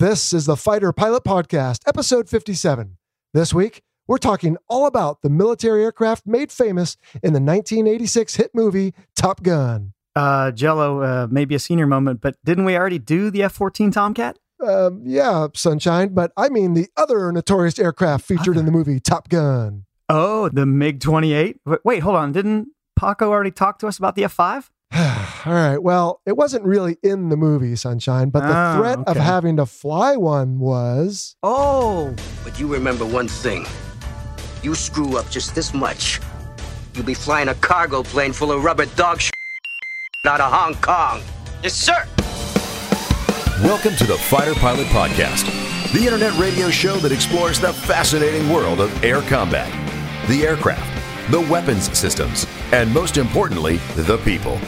This is the Fighter Pilot Podcast, episode 57. This week, we're talking all about the military aircraft made famous in the 1986 hit movie Top Gun. Uh, Jello, uh, maybe a senior moment, but didn't we already do the F 14 Tomcat? Uh, yeah, Sunshine, but I mean the other notorious aircraft featured in the movie Top Gun. Oh, the MiG 28? Wait, hold on. Didn't Paco already talk to us about the F 5? All right. Well, it wasn't really in the movie Sunshine, but the Oh, threat of having to fly one was. Oh, But you remember one thing. You screw up just this much. You'll be flying a cargo plane full of rubber dog sh- out of Hong Kong. Yes, sir. Welcome to the Fighter Pilot Podcast, the internet radio show that explores the fascinating world of air combat, the aircraft, the weapons systems, and most importantly, the people.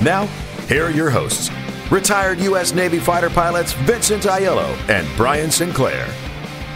Now, here are your hosts, retired U.S. Navy fighter pilots Vincent Aiello and Brian Sinclair.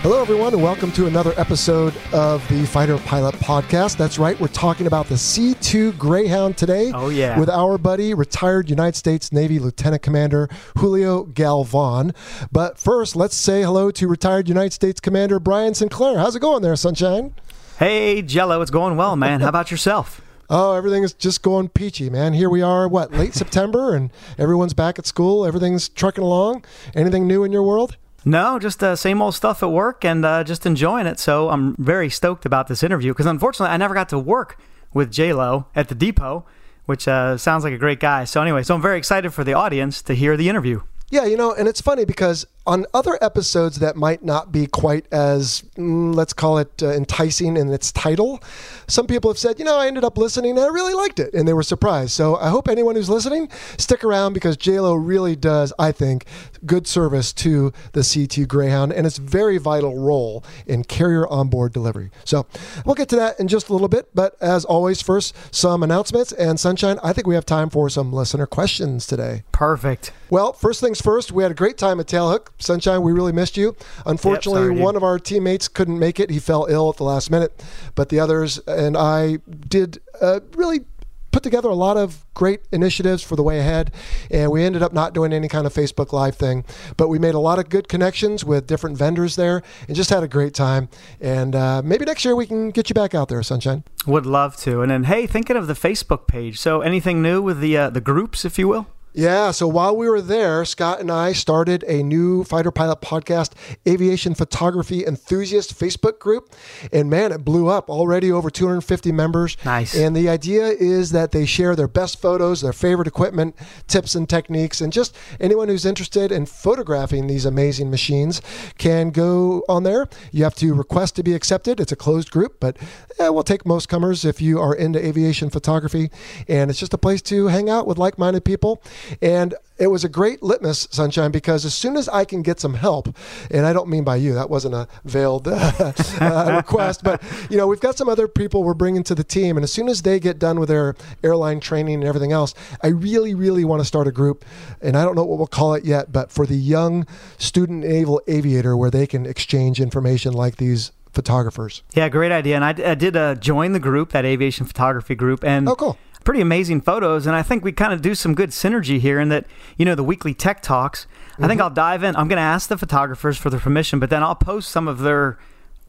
Hello, everyone, and welcome to another episode of the Fighter Pilot Podcast. That's right, we're talking about the C 2 Greyhound today. Oh, yeah. With our buddy, retired United States Navy Lieutenant Commander Julio Galvan. But first, let's say hello to retired United States Commander Brian Sinclair. How's it going there, Sunshine? hey, Jello, it's going well, man. How about yourself? Oh, everything is just going peachy, man. Here we are, what, late September, and everyone's back at school. Everything's trucking along. Anything new in your world? No, just uh, same old stuff at work and uh, just enjoying it. So I'm very stoked about this interview because unfortunately I never got to work with J Lo at the depot, which uh, sounds like a great guy. So anyway, so I'm very excited for the audience to hear the interview. Yeah, you know, and it's funny because on other episodes that might not be quite as, mm, let's call it, uh, enticing in its title, some people have said, you know, I ended up listening and I really liked it, and they were surprised. So I hope anyone who's listening stick around because JLo really does, I think, good service to the C2 Greyhound and its very vital role in carrier onboard delivery. So we'll get to that in just a little bit, but as always, first some announcements and sunshine. I think we have time for some listener questions today. Perfect. Well, first things first, we had a great time at Tailhook. Sunshine, we really missed you. Unfortunately, sorry, one of our teammates couldn't make it. He fell ill at the last minute. But the others and I did uh, really put together a lot of great initiatives for the way ahead. And we ended up not doing any kind of Facebook Live thing. But we made a lot of good connections with different vendors there and just had a great time. And uh, maybe next year we can get you back out there, Sunshine. Would love to. And then, hey, thinking of the Facebook page. So anything new with the uh, the groups, if you will? Yeah, so while we were there, Scott and I started a new Fighter Pilot Podcast Aviation Photography Enthusiast Facebook group. And man, it blew up already over 250 members. Nice. And the idea is that they share their best photos, their favorite equipment, tips and techniques, and just anyone who's interested in photographing these amazing machines can go on there. You have to request to be accepted. It's a closed group, but eh, we'll take most comers if you are into aviation photography. And it's just a place to hang out with like minded people. And it was a great litmus, Sunshine, because as soon as I can get some help, and I don't mean by you, that wasn't a veiled uh, uh, request, but you know, we've got some other people we're bringing to the team, and as soon as they get done with their airline training and everything else, I really, really want to start a group, and I don't know what we'll call it yet, but for the young student naval aviator, where they can exchange information like these photographers. Yeah, great idea. And I, I did uh, join the group, that aviation photography group, and Oh, cool. Pretty amazing photos. And I think we kind of do some good synergy here in that, you know, the weekly tech talks. I think mm-hmm. I'll dive in. I'm going to ask the photographers for their permission, but then I'll post some of their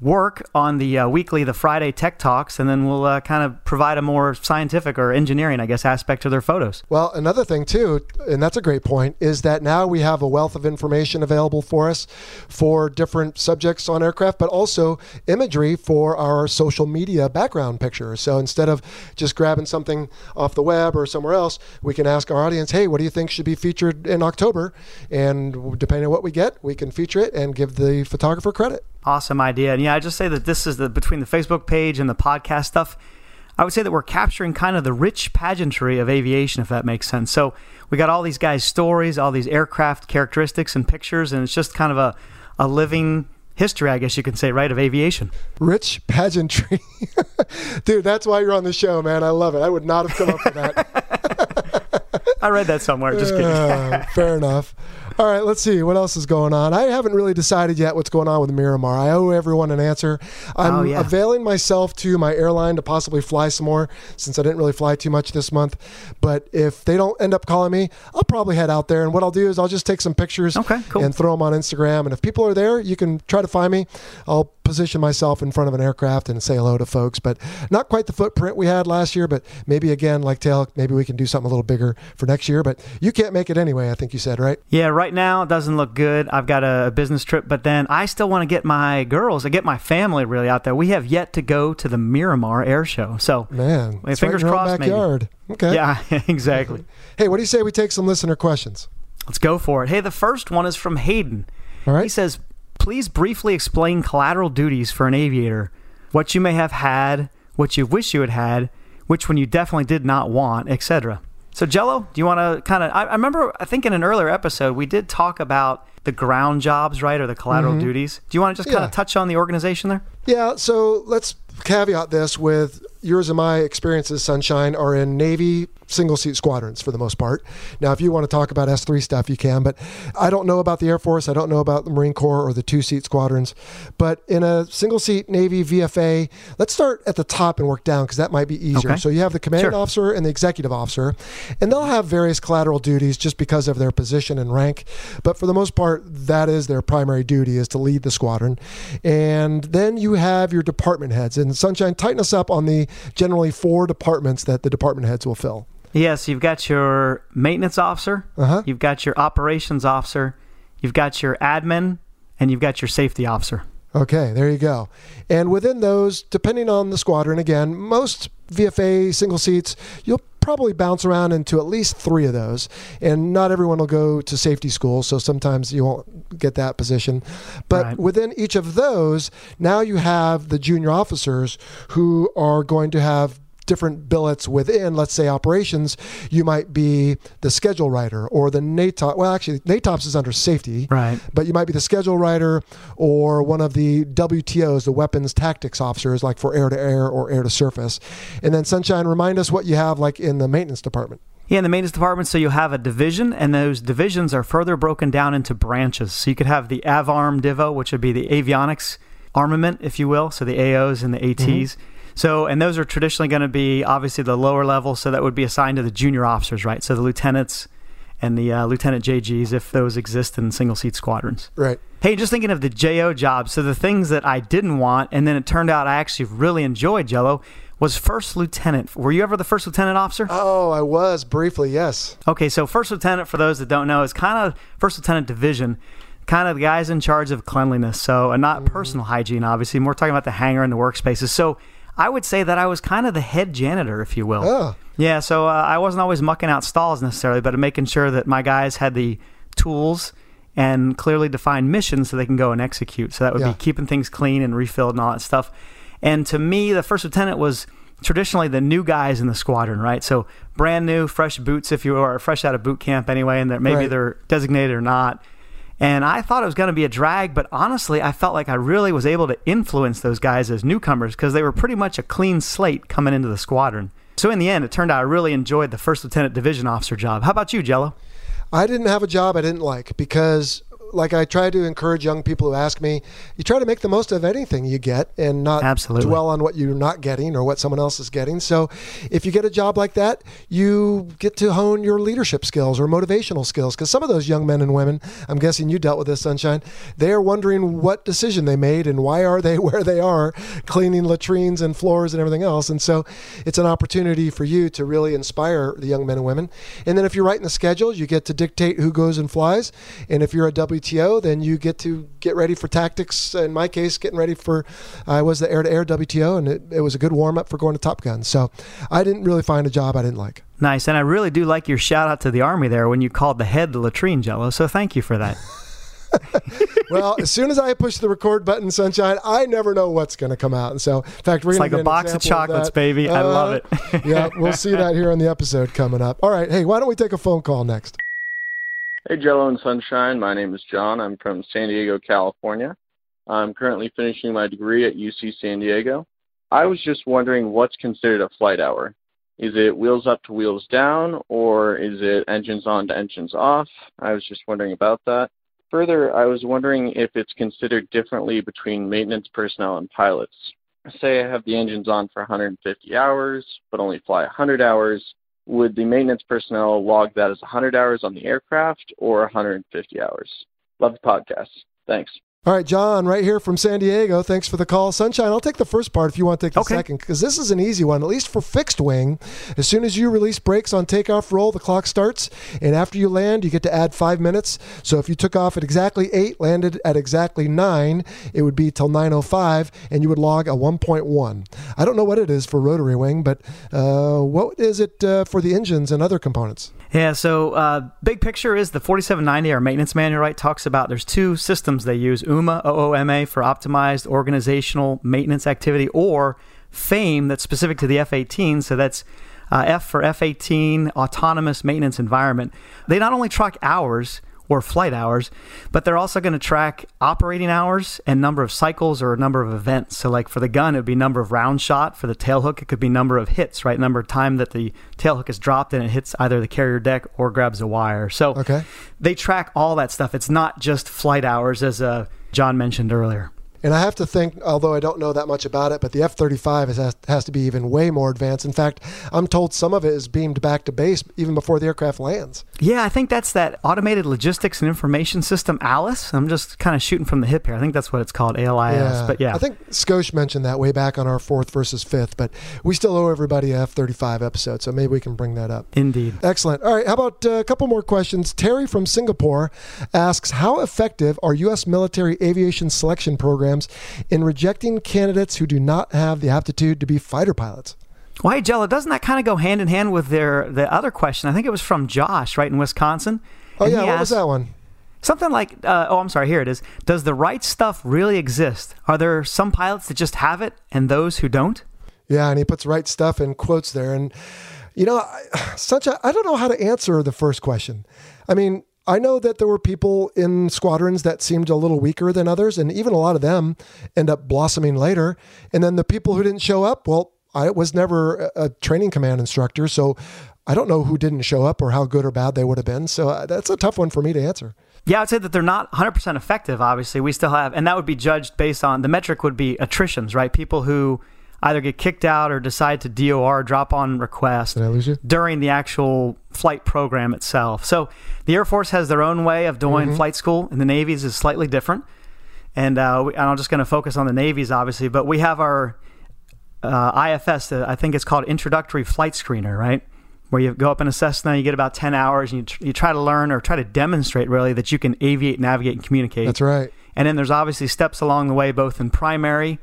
work on the uh, weekly, the Friday tech talks, and then we'll uh, kind of provide a more scientific or engineering, I guess, aspect to their photos. Well, another thing too, and that's a great point, is that now we have a wealth of information available for us for different subjects on aircraft, but also imagery for our social media background pictures. So instead of just grabbing something off the web or somewhere else, we can ask our audience, "Hey, what do you think should be featured in October?" And depending on what we get, we can feature it and give the photographer credit. Awesome idea. And yeah, I just say that this is the between the Facebook page and the podcast stuff. I would say that we're capturing kind of the rich pageantry of aviation, if that makes sense. So we got all these guys' stories, all these aircraft characteristics and pictures, and it's just kind of a, a living history, I guess you can say, right, of aviation. Rich pageantry. Dude, that's why you're on the show, man. I love it. I would not have come up with that. I read that somewhere. Just kidding. Uh, fair enough. All right, let's see what else is going on. I haven't really decided yet what's going on with Miramar. I owe everyone an answer. I'm Oh, yeah. availing myself to my airline to possibly fly some more since I didn't really fly too much this month. But if they don't end up calling me, I'll probably head out there. And what I'll do is I'll just take some pictures Okay, cool. and throw them on Instagram. And if people are there, you can try to find me. I'll position myself in front of an aircraft and say hello to folks. But not quite the footprint we had last year. But maybe again, like Tail, maybe we can do something a little bigger for next year. But you can't make it anyway. I think you said right. Yeah, right now it doesn't look good. I've got a business trip, but then I still want to get my girls, I get my family really out there. We have yet to go to the Miramar Air Show. So, Man, fingers right in your own crossed, maybe. backyard. Okay. yeah, exactly. Hey, what do you say we take some listener questions? Let's go for it. Hey, the first one is from Hayden. All right. He says, please briefly explain collateral duties for an aviator, what you may have had, what you wish you had had, which one you definitely did not want, etc. So, Jello, do you want to kind of? I, I remember, I think in an earlier episode, we did talk about the ground jobs, right, or the collateral duties. Do you want to just kind Mm-hmm. Yeah. of touch on the organization there? Yeah, so let's caveat this with yours and my experiences, Sunshine, are in Navy single seat squadrons for the most part. Now, if you want to talk about S3 stuff, you can, but I don't know about the Air Force. I don't know about the Marine Corps or the two seat squadrons. But in a single seat Navy VFA, let's start at the top and work down because that might be easier. Okay. So you have the commanding Sure. officer and the executive officer, and they'll have various collateral duties just because of their position and rank. But for the most part, that is their primary duty is to lead the squadron. And then you have your department heads. And Sunshine, tighten us up on the generally four departments that the department heads will fill. Yes, you've got your maintenance officer, Uh-huh. you've got your operations officer, you've got your admin, and you've got your safety officer. Okay, there you go. And within those, depending on the squadron, again, most VFA single seats, you'll probably bounce around into at least three of those. And not everyone will go to safety school, so sometimes you won't get that position. But Right. within each of those, now you have the junior officers who are going to have different billets within, let's say, operations, you might be the schedule writer or the NATOP. Well, actually, NATOPS is under safety Right. but you might be the schedule writer or one of the WTOs, the weapons tactics officers, like for air to air or air to surface. And then, Sunshine, remind us what you have like in the maintenance department. Yeah, in the maintenance department, so you have a division, and those divisions are further broken down into branches. So you could have the AVARM Divo, which would be the avionics armament, if you will, so the AOs and the ATs. Mm-hmm. So, and those are traditionally going to be obviously the lower level, so that would be assigned to the junior officers, right? So the lieutenants and the uh, lieutenant JGs, if those exist in single seat squadrons. Right. Hey, just thinking of the JO job. So the things that I didn't want, and then it turned out I actually really enjoyed Jello, was first lieutenant. Were you ever the first lieutenant officer? Oh, I was briefly, yes. Okay, so first lieutenant, for those that don't know, is kind of first lieutenant division, kind of the guys in charge of cleanliness. So, and not personal hygiene, obviously. We're talking about the hangar and the workspaces. So, I would say that I was kind of the head janitor, if you will. Oh. Yeah, so uh, I wasn't always mucking out stalls necessarily, but making sure that my guys had the tools and clearly defined missions so they can go and execute. So that would Yeah. be keeping things clean and refilled and all that stuff. And to me, the first lieutenant was traditionally the new guys in the squadron, right? So brand new, fresh boots, if you are fresh out of boot camp anyway, and that maybe Right. they're designated or not. And I thought it was going to be a drag, but honestly, I felt like I really was able to influence those guys as newcomers because they were pretty much a clean slate coming into the squadron. So in the end, it turned out I really enjoyed the first lieutenant division officer job. How about you, Jello? I didn't have a job I didn't like because, like I try to encourage young people who ask me, you try to make the most of anything you get and not Absolutely. dwell on what you're not getting or what someone else is getting. So, if you get a job like that, you get to hone your leadership skills or motivational skills. Because some of those young men and women, I'm guessing you dealt with this, Sunshine, they are wondering what decision they made and why are they where they are, cleaning latrines and floors and everything else. And so, it's an opportunity for you to really inspire the young men and women. And then, if you're writing the schedule, you get to dictate who goes and flies. And if you're a WTO, then you get to get ready for tactics. In my case, getting ready for, I was the air to air WTO, and it, it was a good warm up for going to Top Gun. So I didn't really find a job I didn't like. Nice. And I really do like your shout out to the Army there when you called the head the latrine, Jello. So thank you for that. well, as soon as I push the record button, Sunshine, I never know what's going to come out. And so, in fact, we're it's like a box of chocolates, of baby. I love it. Uh, yeah, we'll see that here in the episode coming up. All right, hey, why don't we take a phone call next? Hey, Jello and Sunshine. My name is John. I'm from San Diego, California. I'm currently finishing my degree at UC San Diego. I was just wondering what's considered a flight hour. Is it wheels up to wheels down, or is it engines on to engines off? I was just wondering about that. Further, I was wondering if it's considered differently between maintenance personnel and pilots. Say I have the engines on for 150 hours, but only fly 100 hours. Would the maintenance personnel log that as 100 hours on the aircraft or 150 hours? Love the podcast. Thanks. All right, John, right here from San Diego. Thanks for the call. Sunshine, I'll take the first part if you want to take the okay. second, because this is an easy one, at least for fixed wing. As soon as you release brakes on takeoff roll, the clock starts. And after you land, you get to add five minutes. So if you took off at exactly eight, landed at exactly nine, it would be till 9.05, and you would log a 1.1. I don't know what it is for rotary wing, but uh, what is it uh, for the engines and other components? Yeah, so uh, big picture is the 4790, our maintenance manual, right, talks about there's two systems they use OOMA, O-O-M-A, for optimized organizational maintenance activity, or FAME, that's specific to the F 18. So that's uh, F for F 18, autonomous maintenance environment. They not only track hours, or flight hours, but they're also going to track operating hours and number of cycles or a number of events. So, like for the gun, it would be number of round shot. For the tail hook, it could be number of hits, right? Number of time that the tail hook is dropped and it hits either the carrier deck or grabs a wire. So, okay. they track all that stuff. It's not just flight hours, as uh, John mentioned earlier. And I have to think, although I don't know that much about it, but the F 35 has, has to be even way more advanced. In fact, I'm told some of it is beamed back to base even before the aircraft lands. Yeah, I think that's that Automated Logistics and Information System, ALIS. I'm just kind of shooting from the hip here. I think that's what it's called, ALIS. Yeah. But yeah. I think Skosh mentioned that way back on our fourth versus fifth, but we still owe everybody a F 35 episode, so maybe we can bring that up. Indeed. Excellent. All right, how about uh, a couple more questions? Terry from Singapore asks How effective are U.S. military aviation selection programs in rejecting candidates who do not have the aptitude to be fighter pilots? Why, Jello, doesn't that kind of go hand in hand with their the other question? I think it was from Josh, right in Wisconsin. Oh yeah, what was that one? Something like, uh, oh, I'm sorry, here it is. Does the right stuff really exist? Are there some pilots that just have it and those who don't? Yeah, and he puts right stuff in quotes there. And, you know, such a, I don't know how to answer the first question. I mean, I know that there were people in squadrons that seemed a little weaker than others, and even a lot of them end up blossoming later. And then the people who didn't show up, well, I was never a training command instructor, so I don't know who didn't show up or how good or bad they would have been. So uh, that's a tough one for me to answer. Yeah, I'd say that they're not 100% effective, obviously. We still have, and that would be judged based on the metric would be attritions, right? People who either get kicked out or decide to DOR, drop on request during the actual flight program itself. So the Air Force has their own way of doing mm-hmm. flight school, and the Navy's is slightly different. And, uh, we, and I'm just going to focus on the Navy's, obviously, but we have our uh, IFS, I think it's called Introductory Flight Screener, right? Where you go up in a Cessna, you get about 10 hours, and you, tr- you try to learn or try to demonstrate really that you can aviate, navigate, and communicate. That's right. And then there's obviously steps along the way, both in primary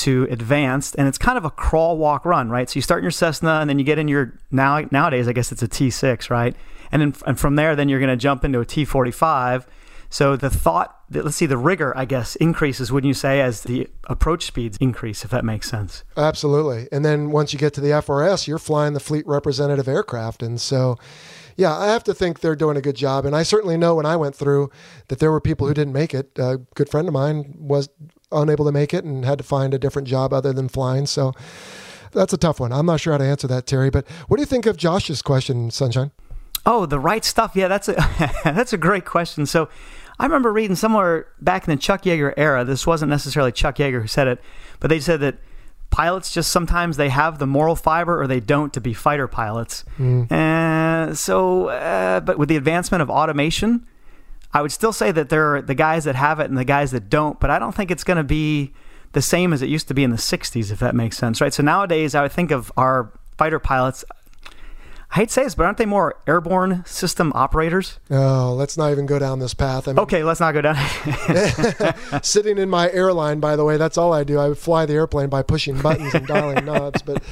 to advanced, and it's kind of a crawl, walk, run, right? So you start in your Cessna, and then you get in your now nowadays, I guess it's a T6, right? And then and from there, then you're going to jump into a T45. So the thought, that, let's see, the rigor, I guess, increases, wouldn't you say, as the approach speeds increase, if that makes sense? Absolutely. And then once you get to the FRS, you're flying the fleet representative aircraft, and so yeah, I have to think they're doing a good job. And I certainly know when I went through that there were people who didn't make it. A good friend of mine was unable to make it and had to find a different job other than flying. So that's a tough one. I'm not sure how to answer that, Terry. But what do you think of Josh's question, Sunshine? Oh, the right stuff. Yeah, that's a that's a great question. So I remember reading somewhere back in the Chuck Yeager era. This wasn't necessarily Chuck Yeager who said it, but they said that pilots just sometimes they have the moral fiber or they don't to be fighter pilots. Mm. And so, uh, but with the advancement of automation, I would still say that there are the guys that have it and the guys that don't, but I don't think it's going to be the same as it used to be in the 60s, if that makes sense, right? So nowadays, I would think of our fighter pilots. I hate to say this, but aren't they more airborne system operators? Oh, let's not even go down this path. I mean, Okay, let's not go down. sitting in my airline, by the way, that's all I do. I fly the airplane by pushing buttons and dialing knobs. But,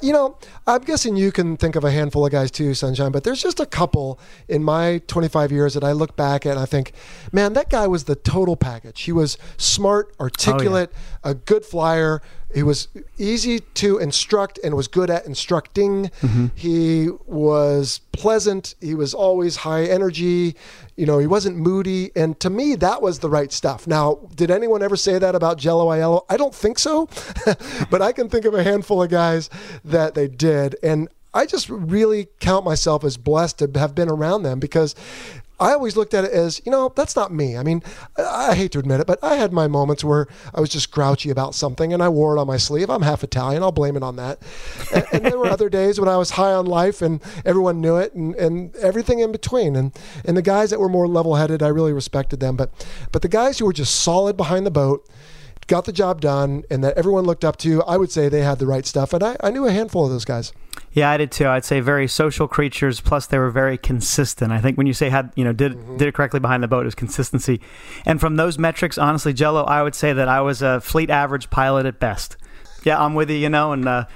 you know, I'm guessing you can think of a handful of guys too, Sunshine, but there's just a couple in my 25 years that I look back at and I think, man, that guy was the total package. He was smart, oh, articulate, a good flyer. He was easy to instruct and was good at instructing. Mm-hmm. He was pleasant. He was always high energy. You know, he wasn't moody. And to me, that was the right stuff. Now, did anyone ever say that about Jello Aiello? I don't think so. but I can think of a handful of guys that they did. And I just really count myself as blessed to have been around them because I always looked at it as, you know, that's not me. I mean, I hate to admit it, but I had my moments where I was just grouchy about something and I wore it on my sleeve. I'm half Italian. I'll blame it on that. And, and there were other days when I was high on life and everyone knew it and, and everything in between. And, and the guys that were more level headed, I really respected them. But, but the guys who were just solid behind the boat, got the job done, and that everyone looked up to, I would say they had the right stuff. And I, I knew a handful of those guys. Yeah, I did too. I'd say very social creatures. Plus, they were very consistent. I think when you say had you know did did it correctly behind the boat, it was consistency. And from those metrics, honestly, Jello, I would say that I was a fleet average pilot at best. Yeah, I'm with you. You know, and uh,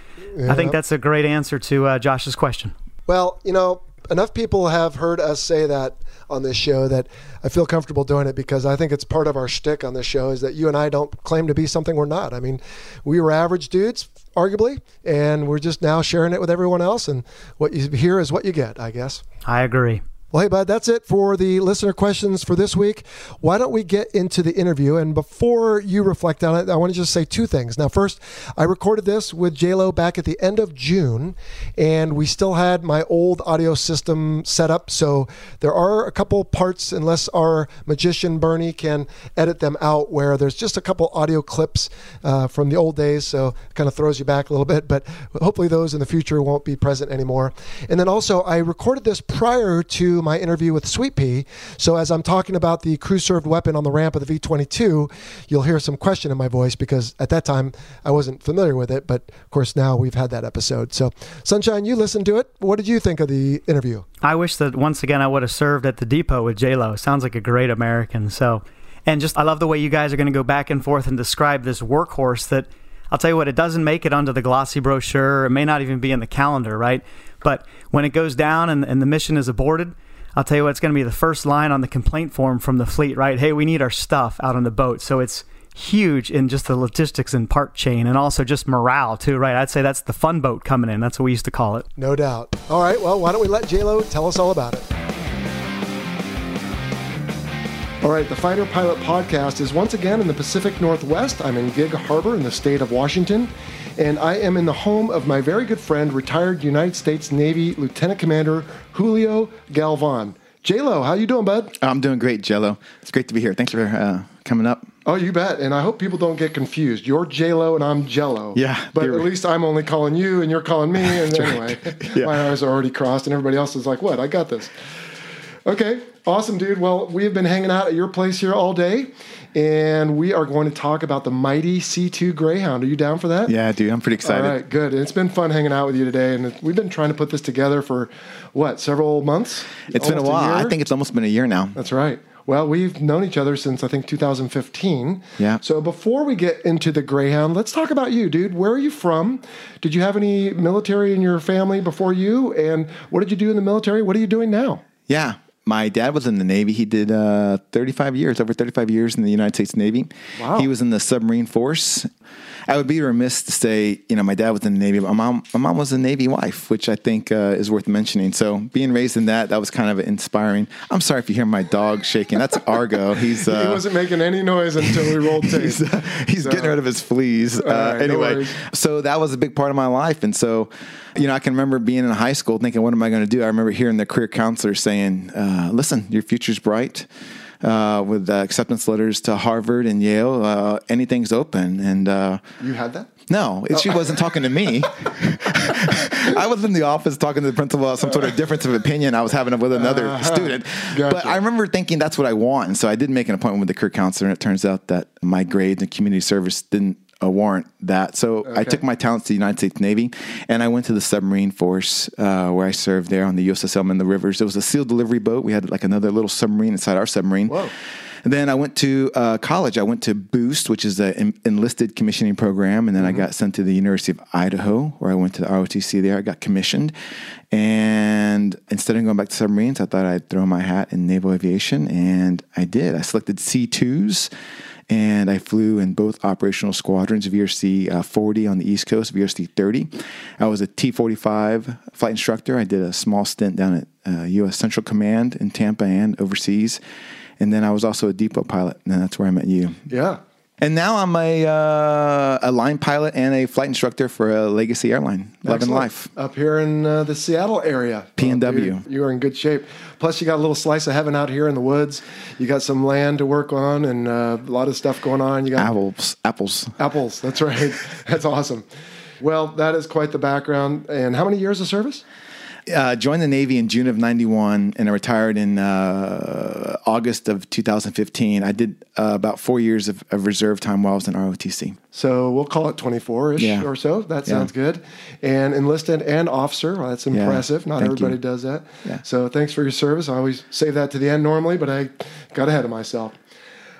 I think that's a great answer to uh, Josh's question. Well, you know, enough people have heard us say that on this show that I feel comfortable doing it because I think it's part of our shtick on this show is that you and I don't claim to be something we're not. I mean, we were average dudes, arguably, and we're just now sharing it with everyone else. And what you hear is what you get, I guess. I agree. Well, hey, bud, that's it for the listener questions for this week. Why don't we get into the interview? And before you reflect on it, I want to just say two things. Now, first, I recorded this with JLo back at the end of June, and we still had my old audio system set up. So there are a couple parts, unless our magician Bernie can edit them out, where there's just a couple audio clips uh, from the old days. So it kind of throws you back a little bit, but hopefully those in the future won't be present anymore. And then also, I recorded this prior to my interview with Sweet Pea. So as I'm talking about the crew served weapon on the ramp of the V 22, you'll hear some question in my voice because at that time I wasn't familiar with it. But of course, now we've had that episode. So, Sunshine, you listened to it. What did you think of the interview? I wish that once again I would have served at the depot with J Lo. Sounds like a great American. So, and just I love the way you guys are going to go back and forth and describe this workhorse that I'll tell you what, it doesn't make it onto the glossy brochure. It may not even be in the calendar, right? But when it goes down and, and the mission is aborted, I'll tell you what, it's going to be the first line on the complaint form from the fleet, right? Hey, we need our stuff out on the boat. So it's huge in just the logistics and part chain and also just morale, too, right? I'd say that's the fun boat coming in. That's what we used to call it. No doubt. All right. Well, why don't we let JLo tell us all about it? All right, the Fighter Pilot Podcast is once again in the Pacific Northwest. I'm in Gig Harbor in the state of Washington, and I am in the home of my very good friend, retired United States Navy Lieutenant Commander Julio Galvan. J-Lo, how you doing, bud? I'm doing great, Jello. It's great to be here. Thanks for uh, coming up. Oh, you bet. And I hope people don't get confused. You're J-Lo and I'm Jello. Yeah, But at least I'm only calling you and you're calling me. And anyway, Yeah. my eyes are already crossed and everybody else is like, what? I got this. Okay. Awesome, dude. Well, we have been hanging out at your place here all day, and we are going to talk about the mighty C2 Greyhound. Are you down for that? Yeah, dude, I'm pretty excited. All right, good. And it's been fun hanging out with you today. And we've been trying to put this together for what, several months? It's been a while. I think it's almost been a year now. That's right. Well, we've known each other since I think 2015. Yeah. So before we get into the Greyhound, let's talk about you, dude. Where are you from? Did you have any military in your family before you? And what did you do in the military? What are you doing now? Yeah. My dad was in the Navy. He did uh, 35 years, over 35 years in the United States Navy. Wow. He was in the submarine force. I would be remiss to say, you know, my dad was in the Navy, but my mom, my mom was a Navy wife, which I think uh, is worth mentioning. So being raised in that, that was kind of inspiring. I'm sorry if you hear my dog shaking. That's Argo. He's uh, he wasn't making any noise until we rolled tape. he's, uh, he's getting rid of his fleas. Uh, right, anyway, worries. so that was a big part of my life. And so, you know, I can remember being in high school thinking, what am I going to do? I remember hearing the career counselor saying, uh, listen, your future's bright. Uh, with acceptance letters to Harvard and Yale, uh, anything's open. And uh, you had that? no, it, she wasn't talking to me. I was in the office talking to the principal about some sort of difference of opinion I was having with another student. Gotcha. But I remember thinking that's what I want. And so I did make an appointment with the career counselor, and it turns out that my grades and community service didn't uh, warrant that. So I took my talents to the United States Navy, and I went to the submarine force uh, where I served there on the USS L. Mendel Rivers. It was a SEAL delivery boat. We had like another little submarine inside our submarine. Whoa. And then I went to uh, college. I went to Boost, which is an enlisted commissioning program, and then Mm-hmm. I got sent to the University of Idaho, where I went to the ROTC. There, I got commissioned, and instead of going back to submarines, I thought I'd throw my hat in naval aviation, and I did. I selected C twos. And I flew in both operational squadrons, VRC uh, 40 on the East Coast, VRC 30. I was a T 45 flight instructor. I did a small stint down at uh, U.S. Central Command in Tampa and overseas. And then I was also a depot pilot, and that's where I met you. Yeah. And now I'm a uh, a line pilot and a flight instructor for a legacy airline, and Excellent. Life. Up here in uh, the Seattle area. PNW. You, you are in good shape. Plus, you got a little slice of heaven out here in the woods. You got some land to work on and uh, a lot of stuff going on. You got Apples, apples. apples. That's right. That's awesome. Well, that is quite the background. And how many years of service? Uh, joined the Navy in June of '91, and I retired in uh, August of 2015. I did uh, about four years of, of reserve time while I was in ROTC. So we'll call it 24 ish Yeah. or so. That Yeah. sounds good. And enlisted and officer. Well, that's impressive. Not Thank everybody you. does that. Yeah. So thanks for your service. I always save that to the end normally, but I got ahead of myself.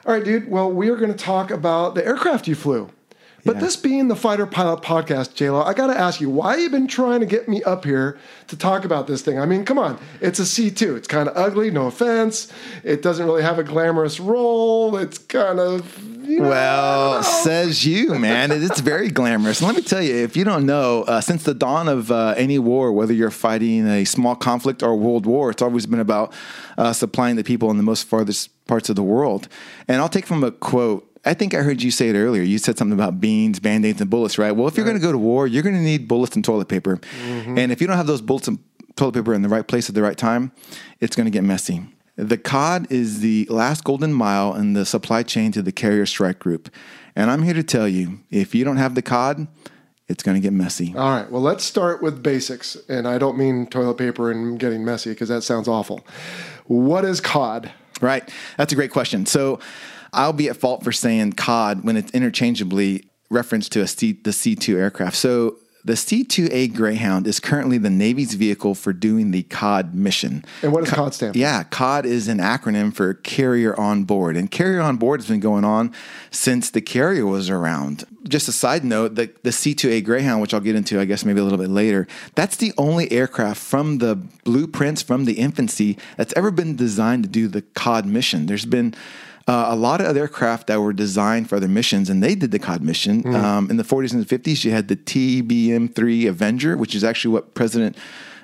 All right, dude. Well, we are going to talk about the aircraft you flew. But Yeah. this being the Fighter Pilot Podcast, JLo, I got to ask you, why you been trying to get me up here to talk about this thing? I mean, come on, it's a C2. It's kind of ugly, no offense. It doesn't really have a glamorous role. It's kind of, you know, Well, says you, man. It's very glamorous. And let me tell you, if you don't know, uh, since the dawn of uh, any war, whether you're fighting a small conflict or a world war, it's always been about uh, supplying the people in the most farthest parts of the world. And I'll take from a quote. I think I heard you say it earlier. You said something about beans, band aids, and bullets, right? Well, if you're going to go to war, you're going to need bullets and toilet paper. Mm-hmm. And if you don't have those bullets and toilet paper in the right place at the right time, it's going to get messy. The COD is the last golden mile in the supply chain to the carrier strike group. And I'm here to tell you if you don't have the COD, it's going to get messy. All right. Well, let's start with basics. And I don't mean toilet paper and getting messy because that sounds awful. What is COD? Right. That's a great question. So I'll be at fault for saying COD when it's interchangeably referenced to a C, the C2 aircraft. So the C2A Greyhound is currently the Navy's vehicle for doing the COD mission. And what does COD stand for? Yeah, COD is an acronym for Carrier On Board. And Carrier On Board has been going on since the carrier was around. Just a side note, the, the C2A Greyhound, which I'll get into, I guess, maybe a little bit later, that's the only aircraft from the blueprints from the infancy that's ever been designed to do the COD mission. There's been uh, a lot of other aircraft that were designed for other missions, and they did the COD mission. Hmm. Um, in the 40s and the 50s, you had the TBM 3 Avenger, which is actually what President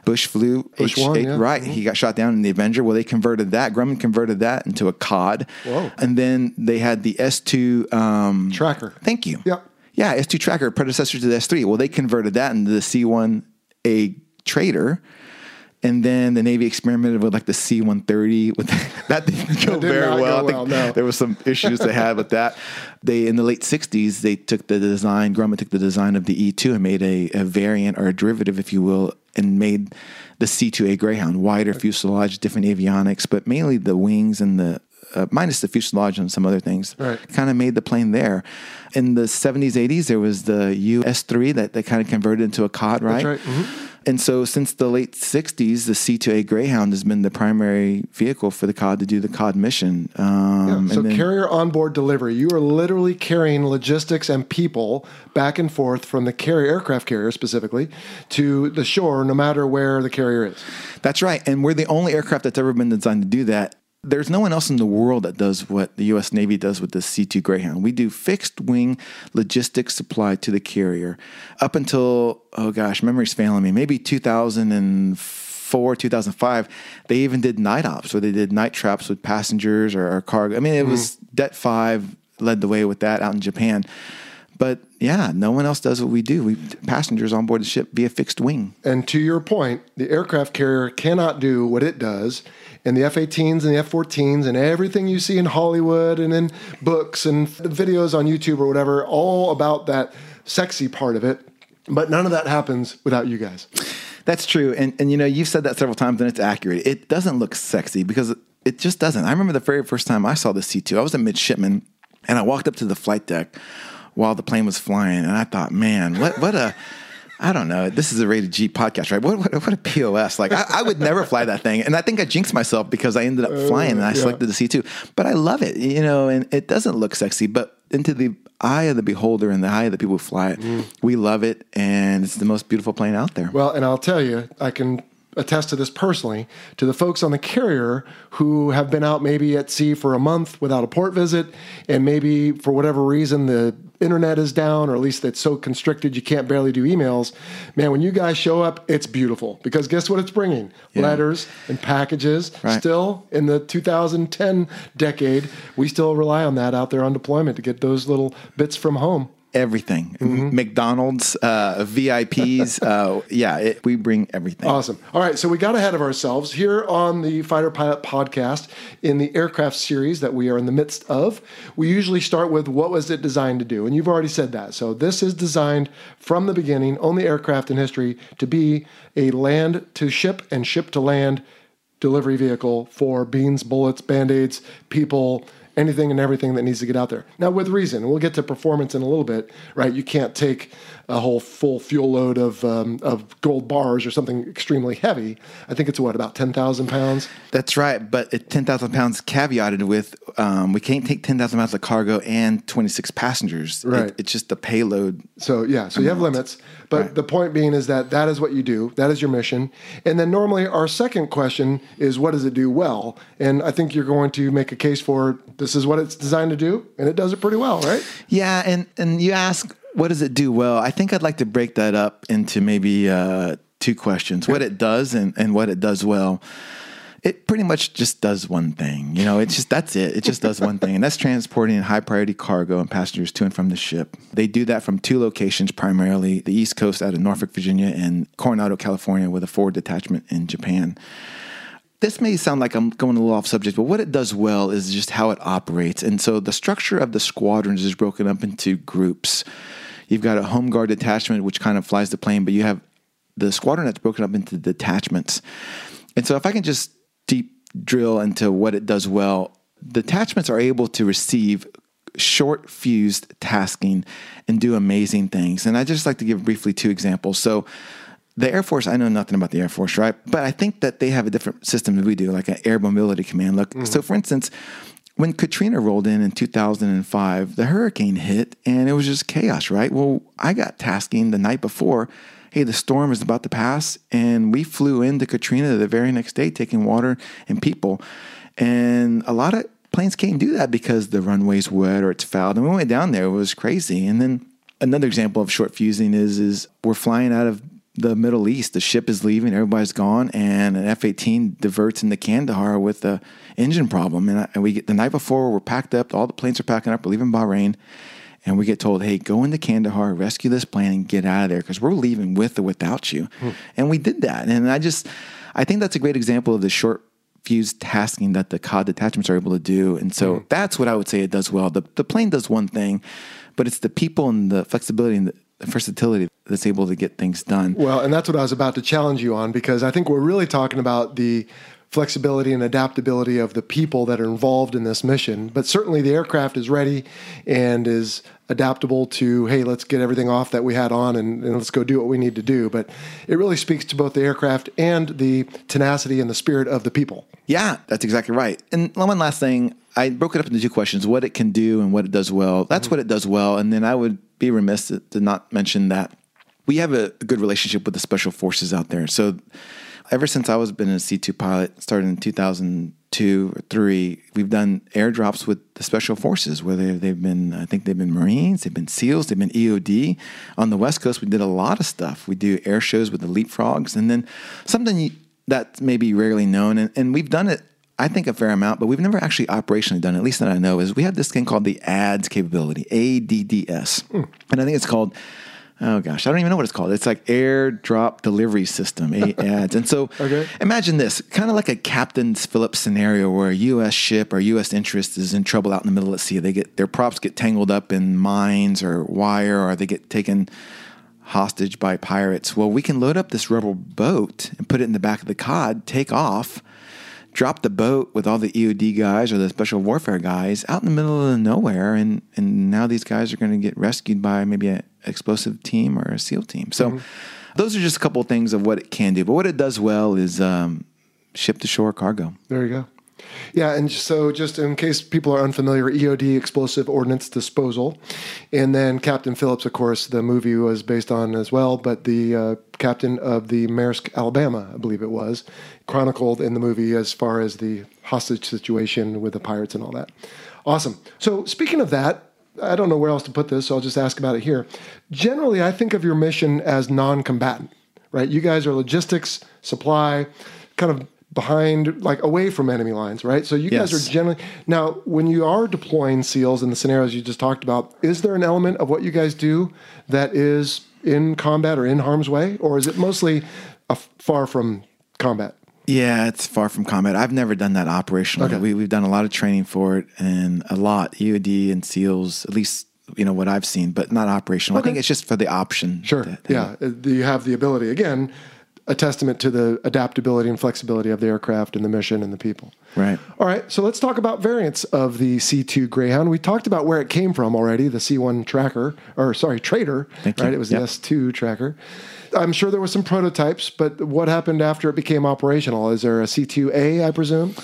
Bush flew. Bush one, yeah. Right. Mm-hmm. He got shot down in the Avenger. Well, they converted that. Grumman converted that into a COD. Whoa. And then they had the S2 um, Tracker. Thank you. Yep. Yeah, S2 Tracker, predecessor to the S3. Well, they converted that into the C1A Trader. And then the Navy experimented with like the C-130. With that didn't go did very not go well. I think well, no. There was some issues they had with that. They in the late '60s they took the design. Grumman took the design of the E2 and made a, a variant or a derivative, if you will, and made the C2A Greyhound wider fuselage, different avionics, but mainly the wings and the uh, minus the fuselage and some other things. Right. Kind of made the plane there. In the 70s, 80s, there was the US3 that, that kind of converted into a COD, right? right. Mhm. And so since the late 60s, the C2A Greyhound has been the primary vehicle for the COD to do the COD mission. Um, Yeah, so and then- carrier onboard delivery. You are literally carrying logistics and people back and forth from the carrier aircraft carrier specifically to the shore, no matter where the carrier is. That's right. And we're the only aircraft that's ever been designed to do that. There's no one else in the world that does what the US Navy does with the C 2 Greyhound. We do fixed wing logistics supply to the carrier up until, oh gosh, memory's failing me, maybe 2004, 2005. They even did night ops where they did night traps with passengers or, or cargo. I mean, it was mm-hmm. Det 5 led the way with that out in Japan. But yeah, no one else does what we do. We passengers on board the ship via fixed wing. And to your point, the aircraft carrier cannot do what it does. And the F 18s and the F 14s and everything you see in Hollywood and in books and videos on YouTube or whatever, all about that sexy part of it. But none of that happens without you guys. That's true. And, and you know, you've said that several times and it's accurate. It doesn't look sexy because it just doesn't. I remember the very first time I saw the C2, I was a midshipman and I walked up to the flight deck while the plane was flying, and I thought, man, what what a I don't know. This is a rated G podcast, right? What what, what a POS! Like I, I, would never fly that thing, and I think I jinxed myself because I ended up flying and I yeah. selected the C two. But I love it, you know, and it doesn't look sexy, but into the eye of the beholder and the eye of the people who fly it, mm. we love it, and it's the most beautiful plane out there. Well, and I'll tell you, I can attest to this personally to the folks on the carrier who have been out maybe at sea for a month without a port visit and maybe for whatever reason the internet is down or at least it's so constricted you can't barely do emails man when you guys show up it's beautiful because guess what it's bringing yeah. letters and packages right. still in the 2010 decade we still rely on that out there on deployment to get those little bits from home everything. Mm-hmm. McDonald's, uh, VIPs. uh, yeah, it, we bring everything. Awesome. All right, so we got ahead of ourselves here on the Fighter Pilot podcast in the aircraft series that we are in the midst of. We usually start with what was it designed to do, and you've already said that. So this is designed from the beginning, only aircraft in history to be a land to ship and ship to land delivery vehicle for beans, bullets, band aids, people anything and everything that needs to get out there. Now, with reason, we'll get to performance in a little bit, right? You can't take a whole full fuel load of um, of gold bars or something extremely heavy. I think it's what about ten thousand pounds. That's right, but ten thousand pounds caveated with um, we can't take ten thousand pounds of cargo and twenty six passengers. Right, it, it's just the payload. So yeah, so amount. you have limits, but right. the point being is that that is what you do. That is your mission, and then normally our second question is what does it do well? And I think you're going to make a case for this is what it's designed to do, and it does it pretty well, right? Yeah, and and you ask what does it do well? I think I'd like to break that up into maybe uh, two questions: what it does and, and what it does well. It pretty much just does one thing. You know, it's just that's it. It just does one thing, and that's transporting high priority cargo and passengers to and from the ship. They do that from two locations primarily: the East Coast out of Norfolk, Virginia, and Coronado, California, with a forward detachment in Japan this may sound like I'm going a little off subject, but what it does well is just how it operates. And so the structure of the squadrons is broken up into groups. You've got a home guard detachment, which kind of flies the plane, but you have the squadron that's broken up into detachments. And so, if I can just deep drill into what it does well, detachments are able to receive short fused tasking and do amazing things. And I just like to give briefly two examples. So, the Air Force, I know nothing about the Air Force, right? But I think that they have a different system than we do, like an air mobility command. Look, mm-hmm. so for instance, when Katrina rolled in in 2005, the hurricane hit and it was just chaos, right? Well, I got tasking the night before hey, the storm is about to pass. And we flew into Katrina the very next day, taking water and people. And a lot of planes can't do that because the runway's wet or it's fouled. And we went down there, it was crazy. And then another example of short fusing is is we're flying out of the Middle East. The ship is leaving, everybody's gone, and an F 18 diverts into Kandahar with a engine problem. And, I, and we get the night before, we're packed up, all the planes are packing up, we're leaving Bahrain, and we get told, hey, go into Kandahar, rescue this plane, and get out of there because we're leaving with or without you. Hmm. And we did that. And I just, I think that's a great example of the short fuse tasking that the COD detachments are able to do. And so hmm. that's what I would say it does well. The, the plane does one thing, but it's the people and the flexibility and the, versatility that's able to get things done. Well, and that's what I was about to challenge you on because I think we're really talking about the flexibility and adaptability of the people that are involved in this mission. But certainly the aircraft is ready and is adaptable to, hey, let's get everything off that we had on and, and, let's go do what we need to do. But it really speaks to both the aircraft and the tenacity and the spirit of the people. Yeah, that's exactly right. And one last thing, I broke it up into two questions what it can do and what it does well. That's mm-hmm. what it does well. And then I would be remiss to, to not mention that we have a, good relationship with the special forces out there. So ever since I was been a C two pilot, started in two thousand two or three, we've done airdrops with the special forces. Whether they've been, I think they've been Marines, they've been SEALs, they've been EOD. On the West Coast, we did a lot of stuff. We do air shows with the Leapfrogs, and then something that may be rarely known, and, and we've done it I think a fair amount, but we've never actually operationally done, it, at least that I know, is we have this thing called the ADS capability, A D D S. Mm. And I think it's called oh gosh, I don't even know what it's called. It's like airdrop delivery system, ADS. and so okay. imagine this kind of like a Captain's Phillips scenario where a U.S. ship or U.S. interest is in trouble out in the middle of the sea. They get their props get tangled up in mines or wire, or they get taken hostage by pirates. Well, we can load up this rebel boat and put it in the back of the cod, take off drop the boat with all the EOD guys or the special warfare guys out in the middle of nowhere, and and now these guys are going to get rescued by maybe an explosive team or a SEAL team. So those are just a couple of things of what it can do. But what it does well is um, ship to shore cargo. There you go. Yeah, and so just in case people are unfamiliar, EOD, Explosive Ordnance Disposal, and then Captain Phillips, of course, the movie was based on as well, but the uh, captain of the Maersk, Alabama, I believe it was, chronicled in the movie as far as the hostage situation with the pirates and all that. Awesome. So speaking of that, I don't know where else to put this, so I'll just ask about it here. Generally, I think of your mission as non-combatant, right? You guys are logistics, supply, kind of behind, like away from enemy lines, right? So you guys are generally now when you are deploying SEALs in the scenarios you just talked about. Is there an element of what you guys do that is in combat or in harm's way, or is it mostly a f- far from combat? Yeah, it's far from combat. I've never done that operationally. Okay. We, we've done a lot of training for it and a lot EOD and SEALs, at least you know what I've seen, but not operational. I think it's just for the option. Sure. that- yeah. Uh, You have the ability again, a testament to the adaptability and flexibility of the aircraft and the mission and the people. Right. All right. So let's talk about variants of the C2 Greyhound. We talked about where it came from already, the C1 tracker, or sorry, Trader. Thank you. right. It was Yep. the S2 tracker. I'm sure there were some prototypes, but what happened after it became operational? Is there a C2A, I presume?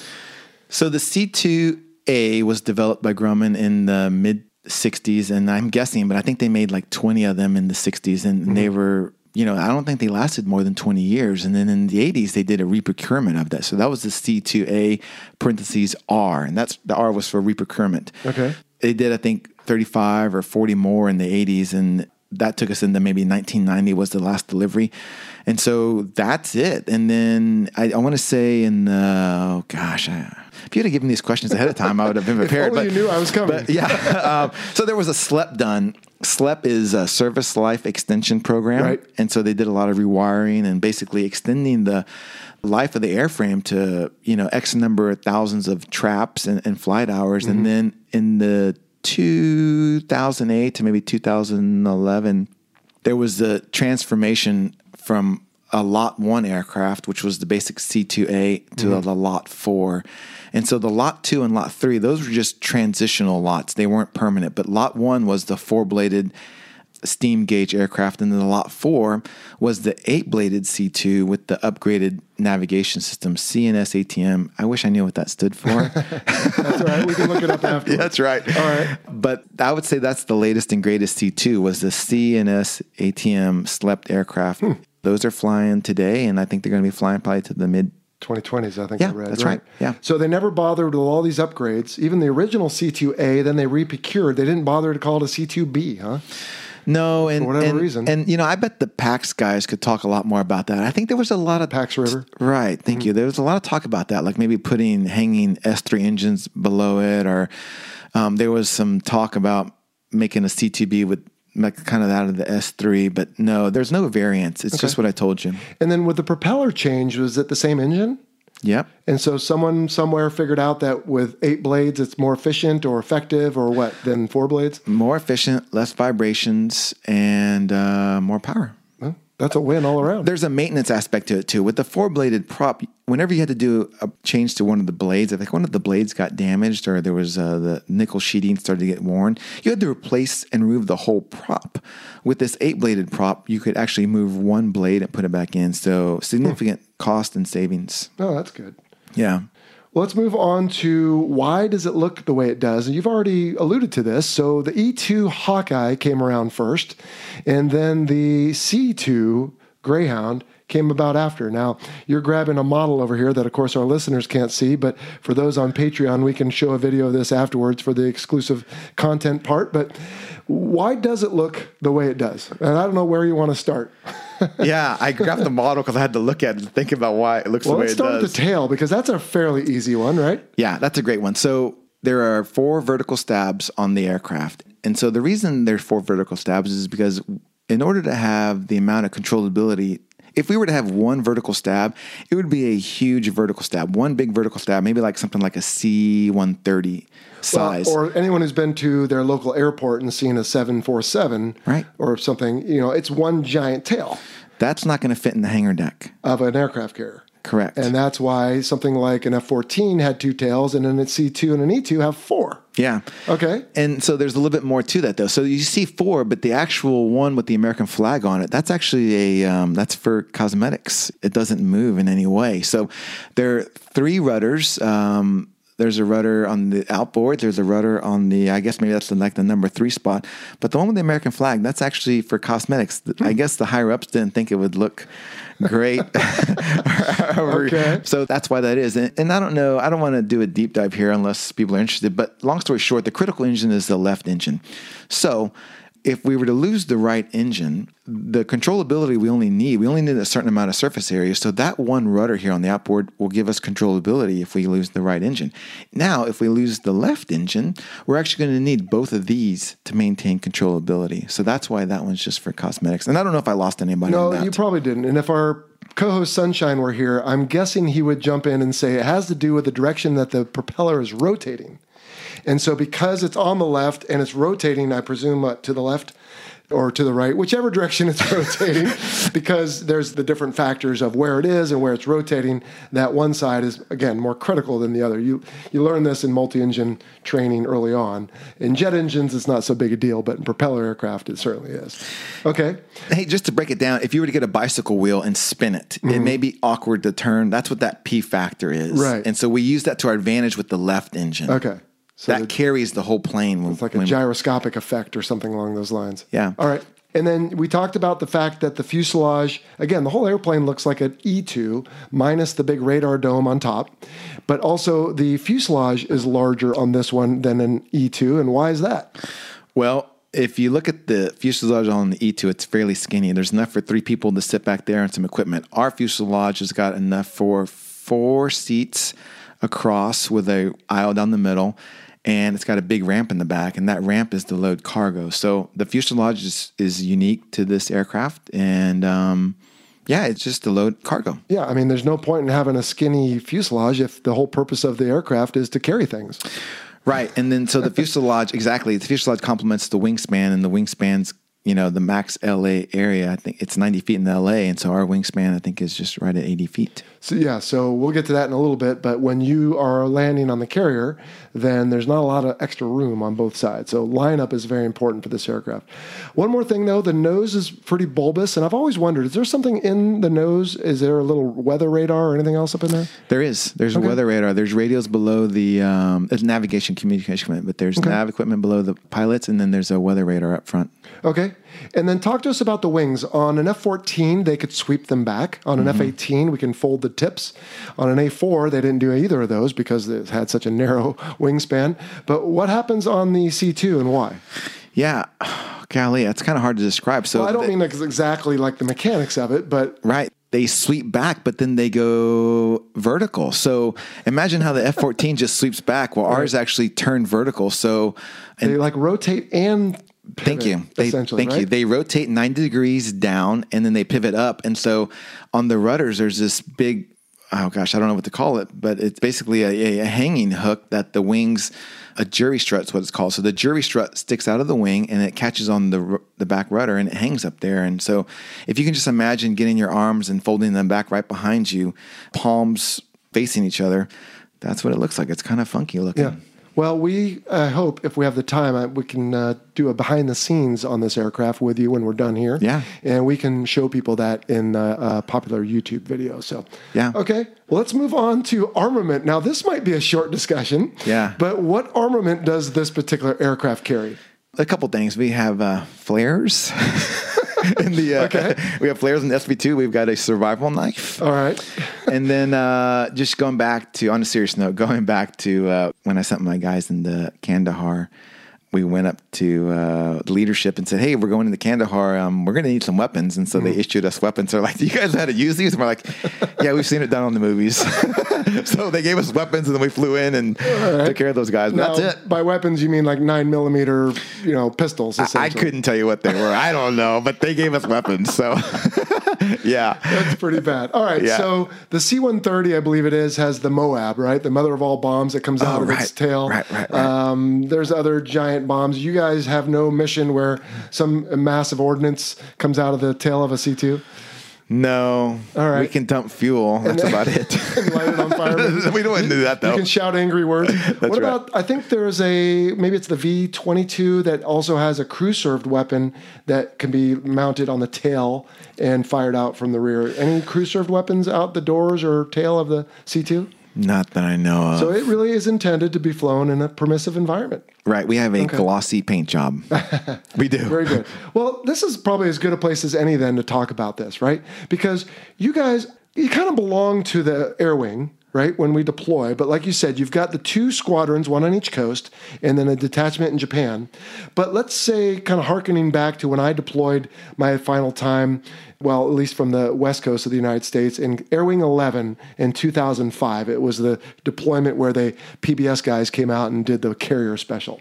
So the C2A was developed by Grumman in the mid 60s, and I'm guessing, but I think they made like 20 of them in the 60s, and mm-hmm. they were, you know, I don't think they lasted more than 20 years. And then in the 80s, they did a reprocurement of that. So that was the C2A parentheses R, and that's the R was for reprocurement. Okay. They did, I think, 35 or 40 more in the 80s, and that took us into maybe 1990 was the last delivery. And so that's it. And then I, I want to say in the, oh gosh, I, if you'd have given these questions ahead of time, I would have been prepared. only but you knew I was coming. but yeah. um, so there was a SLEP done. SLEP is a service life extension program. Right. And so they did a lot of rewiring and basically extending the life of the airframe to, you know, X number of thousands of traps and, and flight hours. Mm-hmm. And then in the 2008 to maybe 2011, there was the transformation from a Lot 1 aircraft, which was the basic C2A, to the Lot 4. And so the Lot 2 and Lot 3, those were just transitional lots. They weren't permanent. But Lot 1 was the four bladed steam gauge aircraft. And then the Lot 4 was the eight bladed C2 with the upgraded navigation system, CNS ATM. I wish I knew what that stood for. That's right. We can look it up after. Yeah, that's right. All right. But I would say that's the latest and greatest C2 was the CNS ATM slept aircraft. Hmm. Those are flying today, and I think they're going to be flying probably to the mid. 2020s, I think Yeah, I read. that's right. Yeah. So they never bothered with all these upgrades. Even the original C2A, then they reprocured. They didn't bother to call it a C2B, huh? No, and whatever and, reason. and you know, I bet the PAX guys could talk a lot more about that. I think there was a lot of Pax River. Right. Thank Mm-hmm. you. There was a lot of talk about that, like maybe putting hanging S3 engines below it, or um, there was some talk about making a CTB with like kind of out of the S3. But no, there's no variance. It's just what I told you. And then with the propeller change, was it the same engine? Yep. And so someone somewhere figured out that with eight blades, it's more efficient or effective or what than four blades? More efficient, less vibrations, and uh, more power. That's a win all around. There's a maintenance aspect to it too. With the four bladed prop, whenever you had to do a change to one of the blades, if like one of the blades got damaged or there was uh, the nickel sheeting started to get worn, you had to replace and remove the whole prop. With this eight bladed prop, you could actually move one blade and put it back in. So significant cost and savings. Oh, that's good. Yeah. Let's move on to why does it look the way it does? And you've already alluded to this. So the E2 Hawkeye came around first, and then the C2 Greyhound came about after. Now, you're grabbing a model over here that, of course, our listeners can't see, but for those on Patreon, we can show a video of this afterwards for the exclusive content part. But why does it look the way it does? And I don't know where you want to start. yeah, I grabbed the model because I had to look at it and think about why it looks Well, the way let's it start does. with the tail because that's a fairly easy one, right? Yeah, that's a great one. So there are four vertical stabs on the aircraft. And so the reason there's four vertical stabs is because in order to have the amount of controllability, if we were to have one vertical stab, it would be a huge vertical stab, one big vertical stab, maybe like something like a C 130 size. Well, or anyone who's been to their local airport and seen a 747 Right. or something, you know, it's one giant tail That's not going to fit in the hangar deck. of an aircraft carrier. Correct. And that's why something like an F 14 had two tails, and then a C 2 and an E 2 have four. Yeah. Okay. And so there's a little bit more to that though. So you see four, but the actual one with the American flag on it, that's actually a um, that's for cosmetics. It doesn't move in any way. So there are three rudders. Um, there's a rudder on the outboard. There's a rudder on the, I guess maybe that's the, like the number three spot. But the one with the American flag, that's actually for cosmetics. I guess the higher ups didn't think it would look great. Okay. So that's why that is. And, and I don't know, I don't want to do a deep dive here unless people are interested. But long story short, the critical engine is the left engine. So if we were to lose the right engine, the controllability we only need, we only need a certain amount of surface area. So that one rudder here on the outboard will give us controllability if we lose the right engine. Now, if we lose the left engine, we're actually going to need both of these to maintain controllability. So that's why that one's just for cosmetics. And I don't know if I lost anybody No, on that. you probably didn't. And if our co-host Sunshine were here, I'm guessing he would jump in and say it has to do with the direction that the propeller is rotating. And so because it's on the left and it's rotating, I presume what, to the left or to the right, whichever direction it's rotating, because there's the different factors of where it is and where it's rotating. That one side is again more critical than the other. You you learn this in multi-engine training early on. In jet engines, it's not so big a deal, but in propeller aircraft, it certainly is. Okay. Hey, just to break it down, if you were to get a bicycle wheel and spin it, it may be awkward to turn. That's what that P factor is. Mm-hmm. Right. And so we use that to our advantage with the left engine. Okay. So that the- carries the whole plane. When, It's like a when- gyroscopic effect or something along those lines. Yeah. All right. And then we talked about the fact that the fuselage, again, the whole airplane looks like an E2 minus the big radar dome on top. But also the fuselage is larger on this one than an E2. And why is that? Well, if you look at the fuselage on the E2, it's fairly skinny. There's enough for three people to sit back there and some equipment. Our fuselage has got enough for four seats across with a aisle down the middle, and it's got a big ramp in the back, and that ramp is to load cargo. So the fuselage is, is unique to this aircraft, and um, yeah, it's just to load cargo. Yeah. I mean, there's no point in having a skinny fuselage if the whole purpose of the aircraft is to carry things. Right. And then so the fuselage, exactly, the fuselage complements the wingspan, and the wingspan's, you know, the max LA area. I think it's 90 feet in the LA. And so our wingspan, I think, is just right at 80 feet. So yeah, so we'll get to that in a little bit. But when you are landing on the carrier, then there's not a lot of extra room on both sides. So lineup is very important for this aircraft. One more thing though, the nose is pretty bulbous, and I've always wondered: is there something in the nose? Is there a little weather radar or anything else up in there? There is. There's a weather radar. There's radios below the um, navigation communication equipment, but there's nav equipment below the pilots, and then there's a weather radar up front. Okay. And then talk to us about the wings. On an F 14, they could sweep them back. On an mm-hmm. F 18, we can fold the tips. On an A 4, they didn't do either of those because it had such a narrow wingspan. But what happens on the C 2 and why? Yeah, golly, it's kind of hard to describe. So Well, I don't the- mean ex- exactly like the mechanics of it, but Right. They sweep back, but then they go vertical. So imagine how the F 14 just sweeps back. Well, ours actually turned vertical. So, and they like rotate and Thank you. They, essentially, thank you. They rotate 90 degrees down and then they pivot up. And so on the rudders, there's this big, oh gosh, I don't know what to call it, but it's basically a, a hanging hook that the wings, a jury strut's what it's called. So the jury strut sticks out of the wing and it catches on the, the back rudder and it hangs up there. And so if you can just imagine getting your arms and folding them back right behind you, palms facing each other, that's what it looks like. It's kind of funky looking. Yeah. Well, we uh, hope if we have the time, uh, we can uh, do a behind the scenes on this aircraft with you when we're done here. Yeah. And we can show people that in uh, a popular YouTube video. So, Yeah. Okay. Well, let's move on to armament. Now, this might be a short discussion. Yeah. But what armament does this particular aircraft carry? a couple things. We have uh, flares. in the uh, Okay. we have flares in the SV2. We've got a survival knife. All right. and then uh, just going back to on a serious note, going back to uh, when I sent my guys into Kandahar, we went up to uh, leadership and said, "Hey, we're going into Kandahar. Um, we're going to need some weapons." And so Mm-hmm. they issued us weapons. They're like, "Do you guys know how to use these?" And we're like, "Yeah, we've seen it done on the movies." so they gave us weapons, and then we flew in and took care of those guys. But Now, that's it. By weapons, you mean like nine millimeter, you know, pistols. I essentially. couldn't tell you what they were. I don't know, but they gave us weapons. So, yeah. That's pretty bad. All right. Yeah. So the C 130, I believe it is, has the Moab, right? The mother of all bombs that comes out Oh, of its tail. Right, right, right. Um, there's other giant bombs. You guys have no mission where some massive ordnance comes out of the tail of a C 2? No. All right. We can dump fuel. That's then- about it. light it on fire. we don't want to do that You though. can shout angry words. what right. about? I think there's a maybe it's the V22 that also has a crew served weapon that can be mounted on the tail and fired out from the rear. Any crew served weapons out the doors or tail of the C2? Not that I know of. So it really is intended to be flown in a permissive environment. right. We have a glossy paint job. we do. Very good. Well, this is probably as good a place as any then to talk about this, right? Because you guys, you kind of belong to the air wing, right? When we deploy. But like you said, you've got the two squadrons, one on each coast, and then a detachment in Japan. But let's say, kind of harkening back to when I deployed my final time, well, at least from the west coast of the United States, in Air Wing 11 in 2005. It was the deployment where the PBS guys came out and did the carrier special.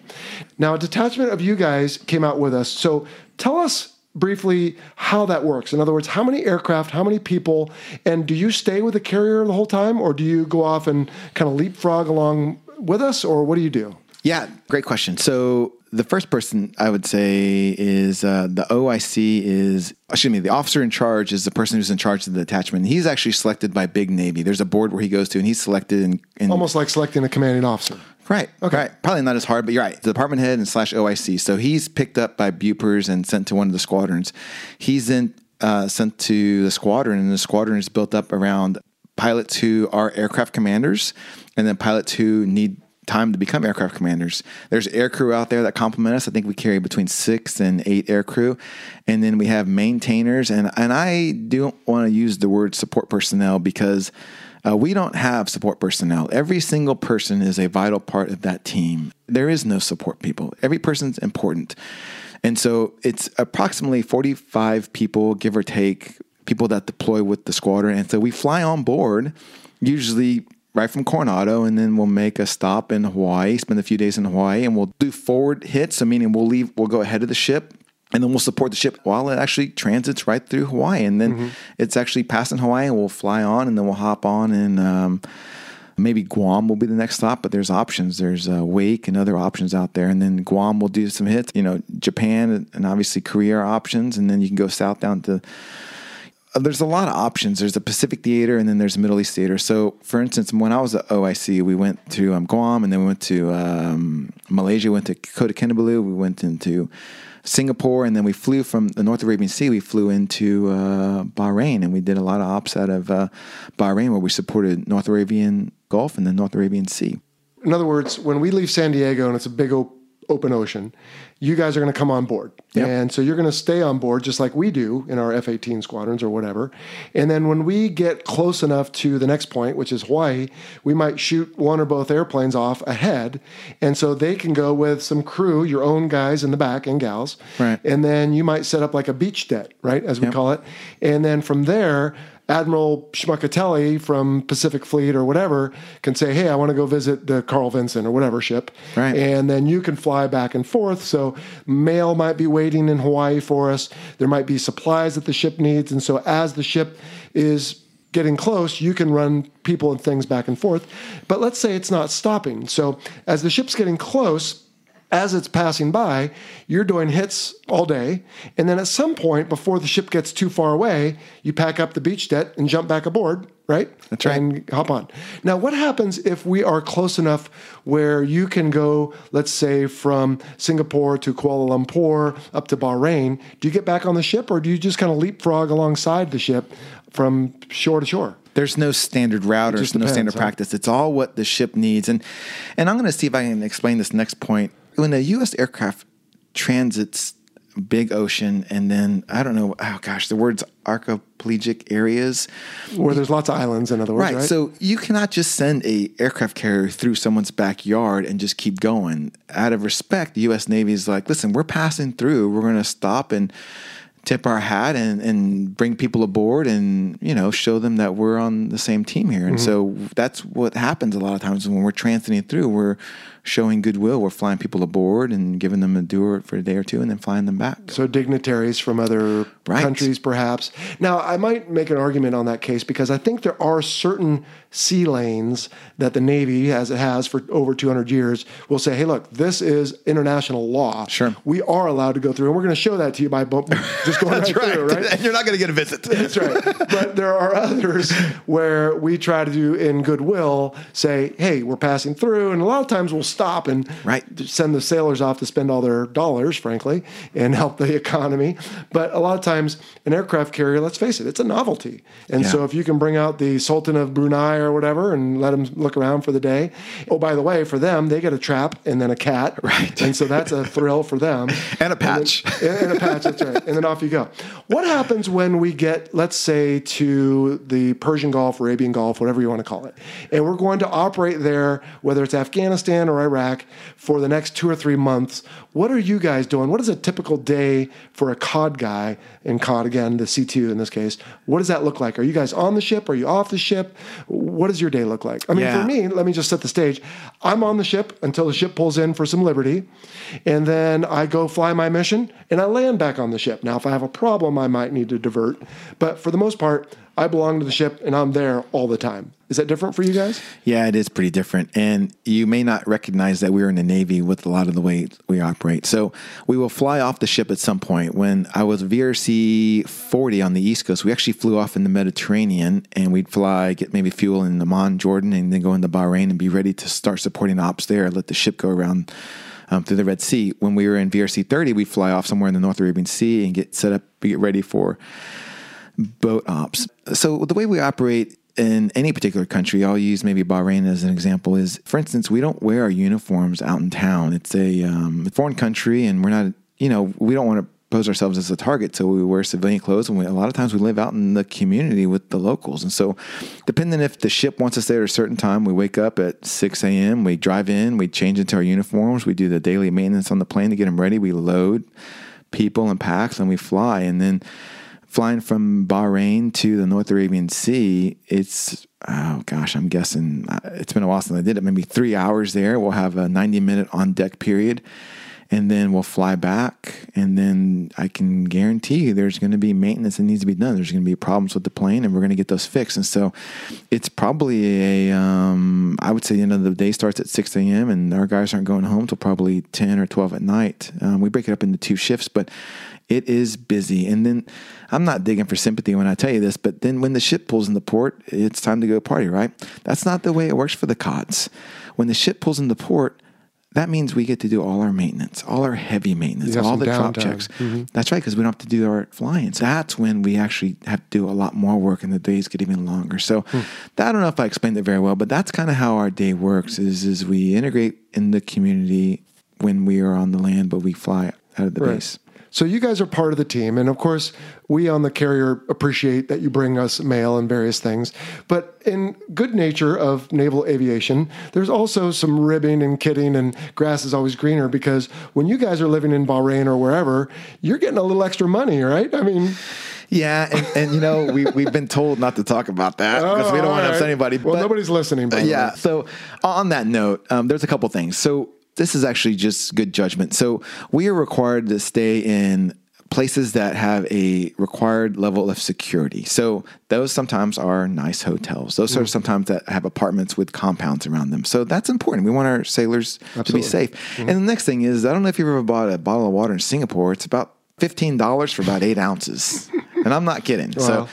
Now, a detachment of you guys came out with us. So tell us briefly how that works. In other words, how many aircraft, how many people, and do you stay with the carrier the whole time, or do you go off and kind of leapfrog along with us, or what do you do? Yeah, great question. So the first person I would say is uh, the OIC is excuse me the officer in charge is the person who's in charge of the detachment. He's actually selected by Big Navy. There's a board where he goes to and he's selected and, Almost like selecting a commanding officer. Right. Okay. Right. Probably not as hard, but you're right. The department head and slash OIC. So he's picked up by Bupers and sent to one of the squadrons. He's then uh, sent to the squadron, and the squadron is built up around pilots who are aircraft commanders, and then pilots who need time to become aircraft commanders. There's air crew out there that complement us. I think we carry between six and eight air crew, and then we have maintainers. and And I don't want to use the word support personnel because uh, we don't have support personnel. Every single person is a vital part of that team. There is no support people. Every person's important. And so it's approximately 45 people, give or take, people that deploy with the squadron. And so we fly on board, usually right from Coronado, and then we'll make a stop in Hawaii, spend a few days in Hawaii, and we'll do forward hits. So, meaning we'll leave, we'll go ahead of the ship, and then we'll support the ship while it actually transits right through Hawaii. And then it's actually passing Hawaii, and we'll fly on, and then we'll hop on and um, maybe Guam will be the next stop. But there's options. There's uh, Wake and other options out there, and then Guam will do some hits. You know, Japan and obviously Korea are options, and then you can go south down to. uh, There's a lot of options. There's a Pacific theater, and then there's a Middle East theater. So, for instance, when I was at OIC, we went to um, Guam, and then we went to um, Malaysia, went to Kota Kinabalu, we went into Singapore, and then we flew from the North Arabian Sea. We flew into uh, Bahrain, and we did a lot of ops out of uh, Bahrain, where we supported North Arabian Gulf and the North Arabian Sea. In other words, when we leave San Diego and it's a big op- open ocean, you guys are going to come on board. Yep. And so you're going to stay on board just like we do in our F 18 squadrons or whatever. And then when we get close enough to the next point, which is Hawaii, we might shoot one or both airplanes off ahead. And so they can go with some crew, your own guys in the back and gals. Right. And then you might set up like a beach deck, right, as we call it. And then from there, Admiral Schmuckatelli from Pacific Fleet or whatever can say, "Hey, I want to go visit the Carl Vinson or whatever ship," Right. and then you can fly back and forth. So mail might be waiting in Hawaii for us. There might be supplies that the ship needs, and so as the ship is getting close, you can run people and things back and forth. But let's say it's not stopping. So as the ship's getting close, as it's passing by, you're doing hits all day. And then at some point, before the ship gets too far away, you pack up the beach deck and jump back aboard, right? That's right. And hop on. Now, what happens if we are close enough where you can go, let's say, from Singapore to Kuala Lumpur up to Bahrain? Do you get back on the ship or do you just kind of leapfrog alongside the ship from shore to shore? There's no standard route or no standard huh? practice. It's all what the ship needs. And and I'm going to see if I can explain this next point. When a U.S. aircraft transits big ocean and then I don't know, oh gosh, the words archipelagic areas. Where there's lots of islands, in other words, Right. right? So you cannot just send a aircraft carrier through someone's backyard and just keep going. Out of respect, the U.S. Navy is like, listen, we're passing through. We're going to stop and tip our hat and, and bring people aboard and you know show them that we're on the same team here. And mm-hmm. so that's what happens a lot of times when we're transiting through. We're showing goodwill. We're flying people aboard and giving them a tour for a day or two and then flying them back. So dignitaries from other Right. countries, perhaps. Now, I might make an argument on that case because I think there are certain sea lanes that the Navy, as it has for over 200 years, will say, hey, look, this is international law. Sure. We are allowed to go through, and we're going to show that to you by just going right, through, right? And you're not going to get a visit. That's right. But there are others where we try to do in goodwill say, hey, we're passing through. And a lot of times we'll stop and Right. send the sailors off to spend all their dollars, frankly, and help the economy. But a lot of times, an aircraft carrier, let's face it, it's a novelty. And Yeah. so if you can bring out the Sultan of Brunei or whatever and let them look around for the day. Oh, by the way, for them, they get a trap and then a cat. Right. And so that's a thrill for them. And a patch. And, and a patch, that's right. And then off you go. What happens when we get, let's say, to the Persian Gulf, Arabian Gulf, whatever you want to call it, and we're going to operate there, whether it's Afghanistan or Iraq, for the next two or three months? What are you guys doing? What is a typical day for a COD guy in COD, again, the C2 in this case? What does that look like? Are you guys on the ship? Are you off the ship? What does your day look like? I mean, Yeah. for me, let me just set the stage. I'm on the ship until the ship pulls in for some liberty, and then I go fly my mission and I land back on the ship. Now, if I have a problem, I might need to divert, but for the most part, I belong to the ship and I'm there all the time. Is that different for you guys? Yeah, it is pretty different. And you may not recognize that we're in the Navy with a lot of the way we operate. So we will fly off the ship at some point. When I was VRC 40 on the East Coast, we actually flew off in the Mediterranean and we'd fly, get maybe fuel in Amman, Jordan, and then go into Bahrain and be ready to start supporting ops there, let the ship go around. Um, through the Red Sea. When we were in VRC 30, we fly off somewhere in the North Arabian Sea and get set up, get ready for boat ops. So the way we operate in any particular country, I'll use maybe Bahrain as an example, is for instance, we don't wear our uniforms out in town. It's a um, foreign country and we're not, you know, we don't want to pose ourselves as a target. So we wear civilian clothes and we, a lot of times we live out in the community with the locals. And so depending if the ship wants us there at a certain time, we wake up at 6 a.m., we drive in, we change into our uniforms, we do the daily maintenance on the plane to get them ready, we load people and pax and we fly. And then flying from Bahrain to the North Arabian Sea, it's oh gosh, I'm guessing uh, it's been a while since I did it. Maybe three hours there. We'll have a 90 minute on deck period, and then we'll fly back. And then I can guarantee you there's going to be maintenance that needs to be done. There's going to be problems with the plane, and we're going to get those fixed. And so it's probably a um, I would say you know the day starts at 6 a.m. and our guys aren't going home till probably 10 or 12 at night. Um, we break it up into two shifts, but it is busy. And then I'm not digging for sympathy when I tell you this, but then when the ship pulls into port, it's time to go party, right? That's not the way it works for the CODs. When the ship pulls into port, that means we get to do all our maintenance, all our heavy maintenance, all the drop checks. That's right, because we don't have to do our flying. So that's when we actually have to do a lot more work, and the days get even longer. So I don't know if I explained it very well, but that's kind of how our day works. Is is we integrate in the community when we are on the land, but we fly out of the Right. base. So you guys are part of the team, and of course, we on the carrier appreciate that you bring us mail and various things. But in good nature of naval aviation, there's also some ribbing and kidding, and grass is always greener because when you guys are living in Bahrain or wherever, you're getting a little extra money, right? I mean, Yeah, and, and you know we we've been told not to talk about that because we don't want to all upset anybody. Well, but- nobody's listening. By the yeah. So on that note, um, there's a couple things. So this is actually just good judgment. So we are required to stay in places that have a required level of security. So those sometimes are nice hotels. Those are mm. sometimes that have apartments with compounds around them. So that's important. We want our sailors to be safe. Mm-hmm. And the next thing is, I don't know if you've ever bought a bottle of water in Singapore. It's about fifteen dollars for about eight ounces, and I'm not kidding. So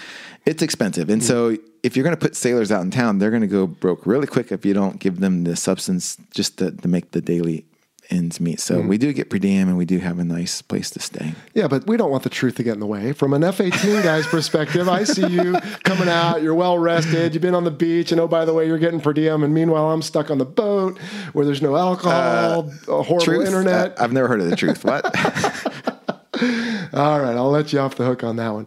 it's expensive. And so mm. If you're going to put sailors out in town, they're going to go broke really quick if you don't give them the substance just to, to make the daily ends meet. So mm-hmm. we do get per diem and we do have a nice place to stay. Yeah, but we don't want the truth to get in the way. From an F 18 guy's perspective, I see you coming out, you're well rested, you've been on the beach, and oh, by the way, you're getting per diem. And meanwhile, I'm stuck on the boat where there's no alcohol, uh, a horrible Truth? internet. I- I've never heard of the truth. What? All right, I'll let you off the hook on that one.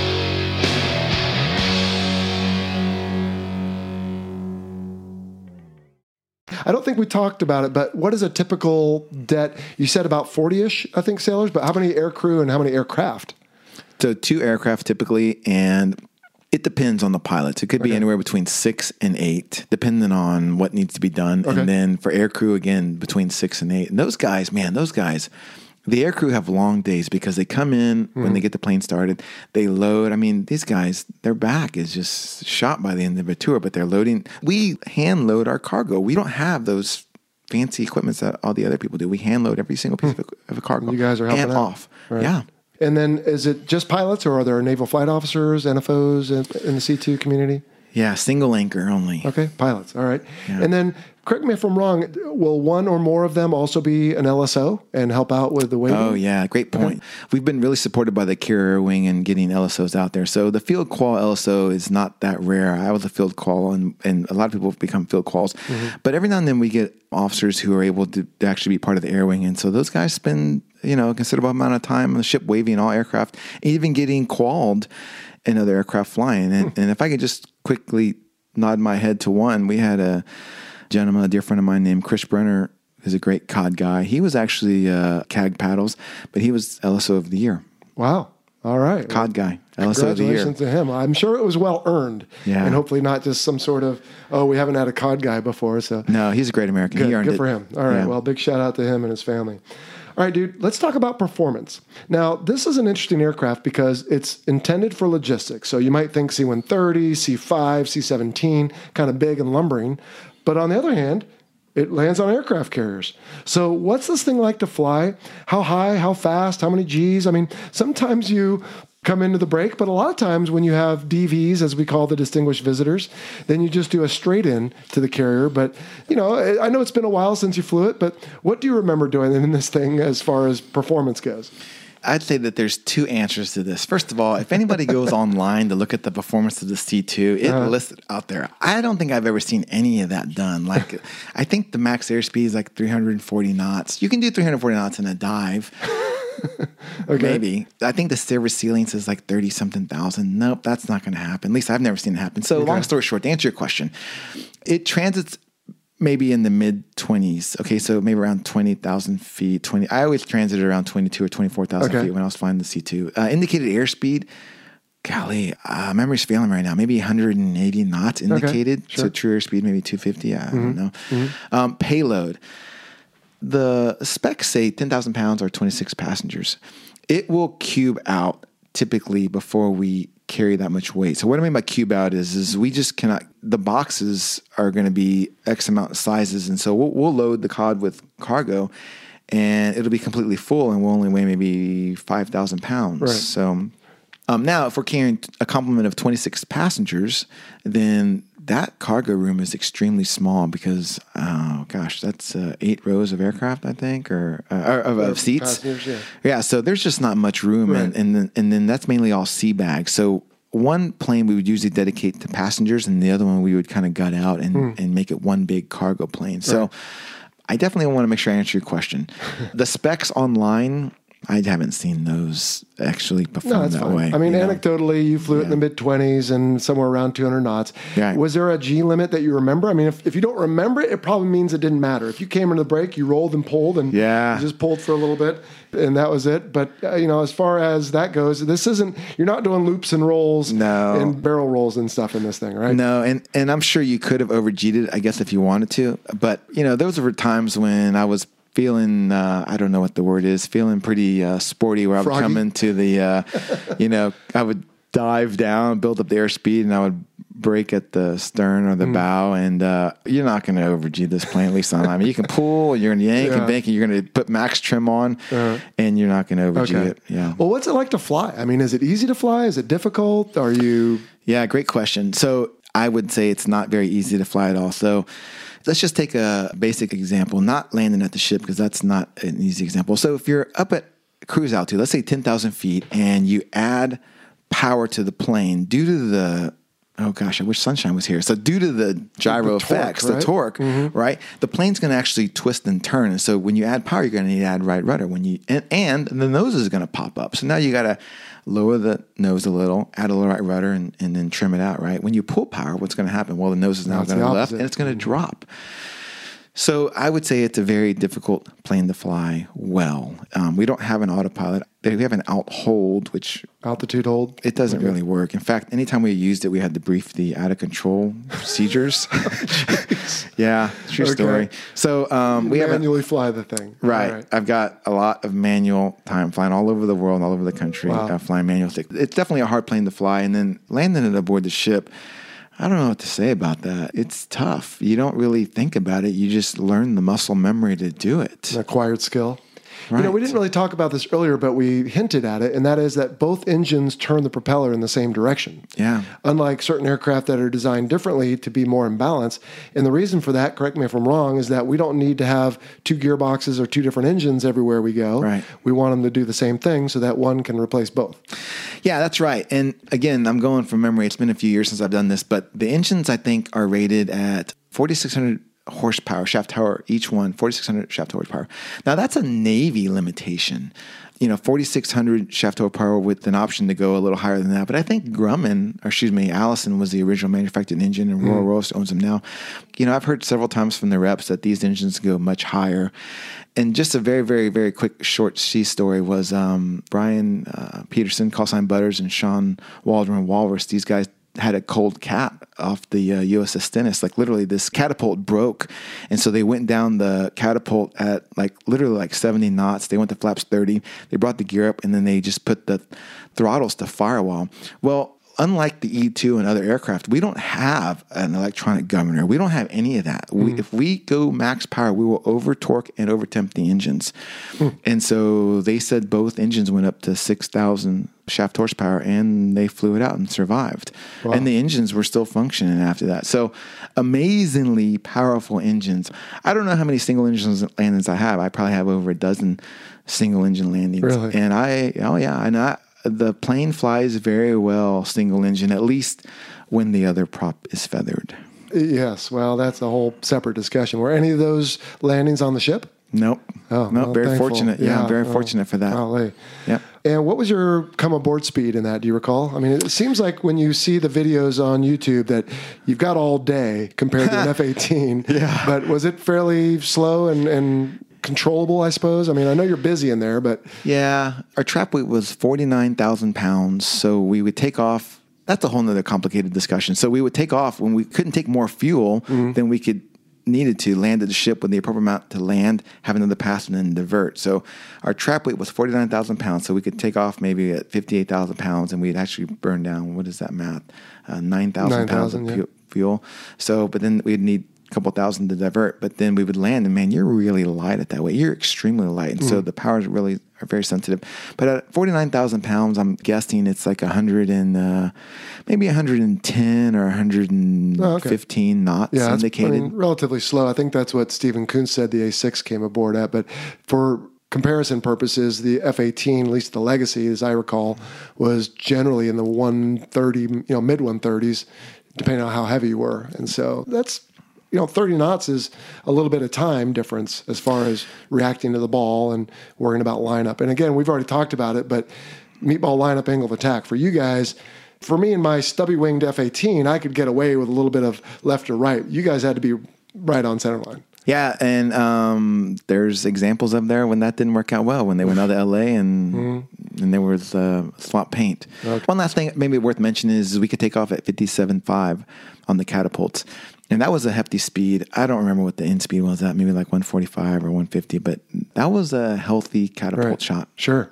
I don't think we talked about it, but what is a typical det? You said about 40 ish, I think, sailors, but how many air crew and how many aircraft? So two aircraft typically, and it depends on the pilots. It could be anywhere between six and eight, depending on what needs to be done. Okay. And then for air crew, again, between six and eight. And those guys, man, those guys, the air crew have long days because they come in when Mm-hmm. they get the plane started, they load. I mean, these guys, their back is just shot by the end of a tour, but they're loading. We hand load our cargo. We don't have those fancy equipments that all the other people do. We hand load every single piece of, of a cargo. Hmm. You guys are helping and out. off. Right. Yeah. And then is it just pilots or are there naval flight officers, NFOs in, in the C2 community? Yeah, single anchor only. Okay, pilots. All right. And then correct me if I'm wrong, will one or more of them also be an LSO and help out with the wing? Oh yeah, great point. We've been really supported by the carrier wing and getting LSOs out there. So the field qual LSO is not that rare. I was a field qual, and, and a lot of people have become field quals. Mm-hmm. But every now and then we get officers who are able to, to actually be part of the air wing, and so those guys spend you know a considerable amount of time on the ship waving all aircraft, even getting qualled in other aircraft flying. And, hmm. and if I could just quickly nod my head to one, we had a gentleman, a dear friend of mine named Chris Brenner, who's a great COD guy. He was actually uh, CAG paddles, but he was LSO of the year. Wow. All right. COD guy, LSO of the year. Congratulations to him. I'm sure it was well earned. Yeah. And hopefully not just some sort of, oh, we haven't had a COD guy before. So No, he's a great American. Good, he earned good it. for him. All right. Yeah. Well, big shout out to him and his family. All right, dude, let's talk about performance. Now, this is an interesting aircraft because it's intended for logistics. So you might think C 130, C 5, C 17, kind of big and lumbering. But on the other hand, it lands on aircraft carriers. So, what's this thing like to fly? How high? How fast? How many G's? I mean, sometimes you come into the break, but a lot of times when you have DVs, as we call the distinguished visitors, then you just do a straight in to the carrier. But, you know, I know it's been a while since you flew it, but what do you remember doing in this thing as far as performance goes? I'd say that there's two answers to this. First of all, if anybody goes online to look at the performance of the C2, it Uh-huh. lists it out there. I don't think I've ever seen any of that done. Like, I think the max airspeed is like 340 knots. You can do 340 knots in a dive. Maybe. I think the service ceiling is like 30 something thousand. Nope, that's not going to happen. At least I've never seen it happen. So, long story short, to answer your question, it transits maybe in the mid 20s. Okay, so maybe around 20,000 feet. 20. I always transited around 22 or 24,000 Okay. feet when I was flying the C2. Uh, indicated airspeed. Golly, uh, memory's failing right now. Maybe 180 knots indicated. sure. So true airspeed, maybe 250. I don't know. Um, payload. The specs say 10,000 pounds or 26 passengers. It will cube out typically before we carry that much weight. So what I mean by cube out is, is we just cannot, the boxes are going to be X amount of sizes. And so we'll, we'll load the cod with cargo and it'll be completely full and we'll only weigh maybe 5,000 pounds. Right. So um, now, if we're carrying a complement of 26 passengers, then that cargo room is extremely small because, oh gosh, that's uh, eight rows of aircraft, I think, or, uh, or of, of seats. passengers, yeah. so there's just not much room, and Right. and then, and then that's mainly all sea bags. So one plane we would usually dedicate to passengers, and the other one we would kind of gut out and, Hmm. and make it one big cargo plane. So I definitely want to make sure I answer your question. the specs online, I haven't seen those actually perform No, that fine. way. I mean, you know? anecdotally, you flew it in the mid 20s and somewhere around 200 knots. Right. Was there a G limit that you remember? I mean, if, if you don't remember it, it probably means it didn't matter. If you came into the break, you rolled and pulled and Yeah. you just pulled for a little bit and that was it. But, uh, you know, as far as that goes, this isn't, you're not doing loops and rolls No. and barrel rolls and stuff in this thing, right? No, and and I'm sure you could have overjeeted, I guess, if you wanted to. But you know, those were times when I was feeling uh, I don't know what the word is, feeling pretty uh, sporty. Where I would Froggy? come into the, uh, you know, I would dive down, build up the airspeed, and I would break at the stern or the Mm. bow, and uh, you're not going to overg this plane. At least on. I mean, you can pull, you're going to yank Yeah. and bank, and you're going to put max trim on, Uh-huh. and you're not going to overg Okay. it. Yeah. Well, what's it like to fly? I mean, is it easy to fly? Is it difficult? Are you Yeah, great question. So I would say it's not very easy to fly at all. So let's just take a basic example, not landing at the ship, because that's not an easy example. So if you're up at cruise altitude, let's say 10,000 feet, and you add power to the plane due to the Oh gosh, I wish Sunshine was here. So due to the gyro The torque, effects, right? the torque, mm-hmm. right? The plane's going to actually twist and turn, and so when you add power, you're going to need to add right rudder. When you and, and the nose is going to pop up. So now you got to lower the nose a little, add a little right rudder, and, and then trim it out. Right? When you pull power, what's going to happen? Well, the nose is now going to left, and it's going to drop. So I would say it's a very difficult plane to fly well. Um, we don't have an autopilot. We have an alt hold, which altitude hold? it doesn't really work. In fact, anytime we used it, we had to brief the out of control procedures. yeah, true Okay. story. So um, we manually fly the thing. right. All I've got a lot of manual time flying all over the world, all over the country, Wow. uh, flying manual. stick. It's definitely a hard plane to fly, and then landing it aboard the ship. I don't know what to say about that. It's tough. You don't really think about it. You just learn the muscle memory to do it. An acquired skill. You know, we didn't really talk about this earlier, but we hinted at it, and that is that both engines turn the propeller in the same direction. Yeah. Unlike certain aircraft that are designed differently to be more in balance. And the reason for that, correct me if I'm wrong, is that we don't need to have two gearboxes or two different engines everywhere we go. Right. We want them to do the same thing so that one can replace both. Yeah, that's right. And again, I'm going from memory. It's been a few years since I've done this, but the engines I think are rated at 4,600 horsepower, shaft tower, each one, 4,600 shaft horsepower. Now, that's a Navy limitation. You know, 4,600 shaft horsepower with an option to go a little higher than that. But I think Grumman, or excuse me, Allison was the original manufactured engine, and Rolls-Royce owns them now. You know, I've heard several times from the reps that these engines go much higher. And just a very, very, very quick, short sea story was um, Brian uh, Peterson, call sign Butters, and Sean Waldron Walrus. These guys had a cold cat off the uh, USS Stennis. Like literally, this catapult broke, and so they went down the catapult at like literally like 70 knots. They went to flaps 30. They brought the gear up, and then they just put the throttles to firewall. Well. Unlike the E2 and other aircraft, we don't have an electronic governor. We don't have any of that. We, hmm. if we go max power, we will over torque and over temp the engines. Hmm. And so they said both engines went up to 6,000 shaft horsepower and they flew it out and survived. And the engines were still functioning after that. So amazingly powerful engines. I don't know how many single engine landings I have. I probably have over a dozen single engine landings. Really? And I, oh yeah, and I, the plane flies very well single engine, at least when the other prop is feathered. Yes. Well, that's a whole separate discussion. Were any of those landings on the ship? Nope. Oh, nope. well, very thankful. fortunate. Yeah, I'm very oh, fortunate for that. golly. Yep. And what was your come aboard speed in that? Do you recall? I mean, it seems like when you see the videos on YouTube that you've got all day compared to an F 18. Yeah. But was it fairly slow and, and controllable, I suppose? I mean, I know you're busy in there, but Yeah, our trap weight was 49,000 pounds. So we would take off. That's a whole nother complicated discussion. So we would take off when we couldn't take more fuel than we could needed to land at the ship with the appropriate amount to land, have another pass, and then divert. So our trap weight was 49,000 pounds. So we could take off maybe at 58,000 pounds and we'd actually burn down, what is that math? Uh, 9,000 pounds of yeah. fu- fuel. So, but then we'd need couple thousand to divert, but then we would land and man, you're really light at that weight. You're extremely light. And Mm. so the powers really are very sensitive. But at 49,000 pounds, I'm guessing it's like 100 and, uh, maybe 110 or 115 knots yeah, it's, I mean, relatively slow. I think that's what Stephen Coonts said the A6 came aboard at. But for comparison purposes, the F-18, at least the legacy, as I recall, was generally in the 130, you know, mid 130s, depending on how heavy you were. And so that's, you know, 30 knots is a little bit of time difference as far as reacting to the ball and worrying about lineup. And again, we've already talked about it, but meatball lineup angle of attack for you guys. For me and my stubby winged F 18, I could get away with a little bit of left or right. You guys had to be right on center line. Yeah, and um, there's examples of there when that didn't work out well when they went out to LA and Mm-hmm. and there was uh, swamp paint. One last thing maybe worth mentioning is we could take off at 57.5 on the catapults, and that was a hefty speed. I don't remember what the end speed was at, maybe like 145 or 150, but that was a healthy catapult shot. Sure.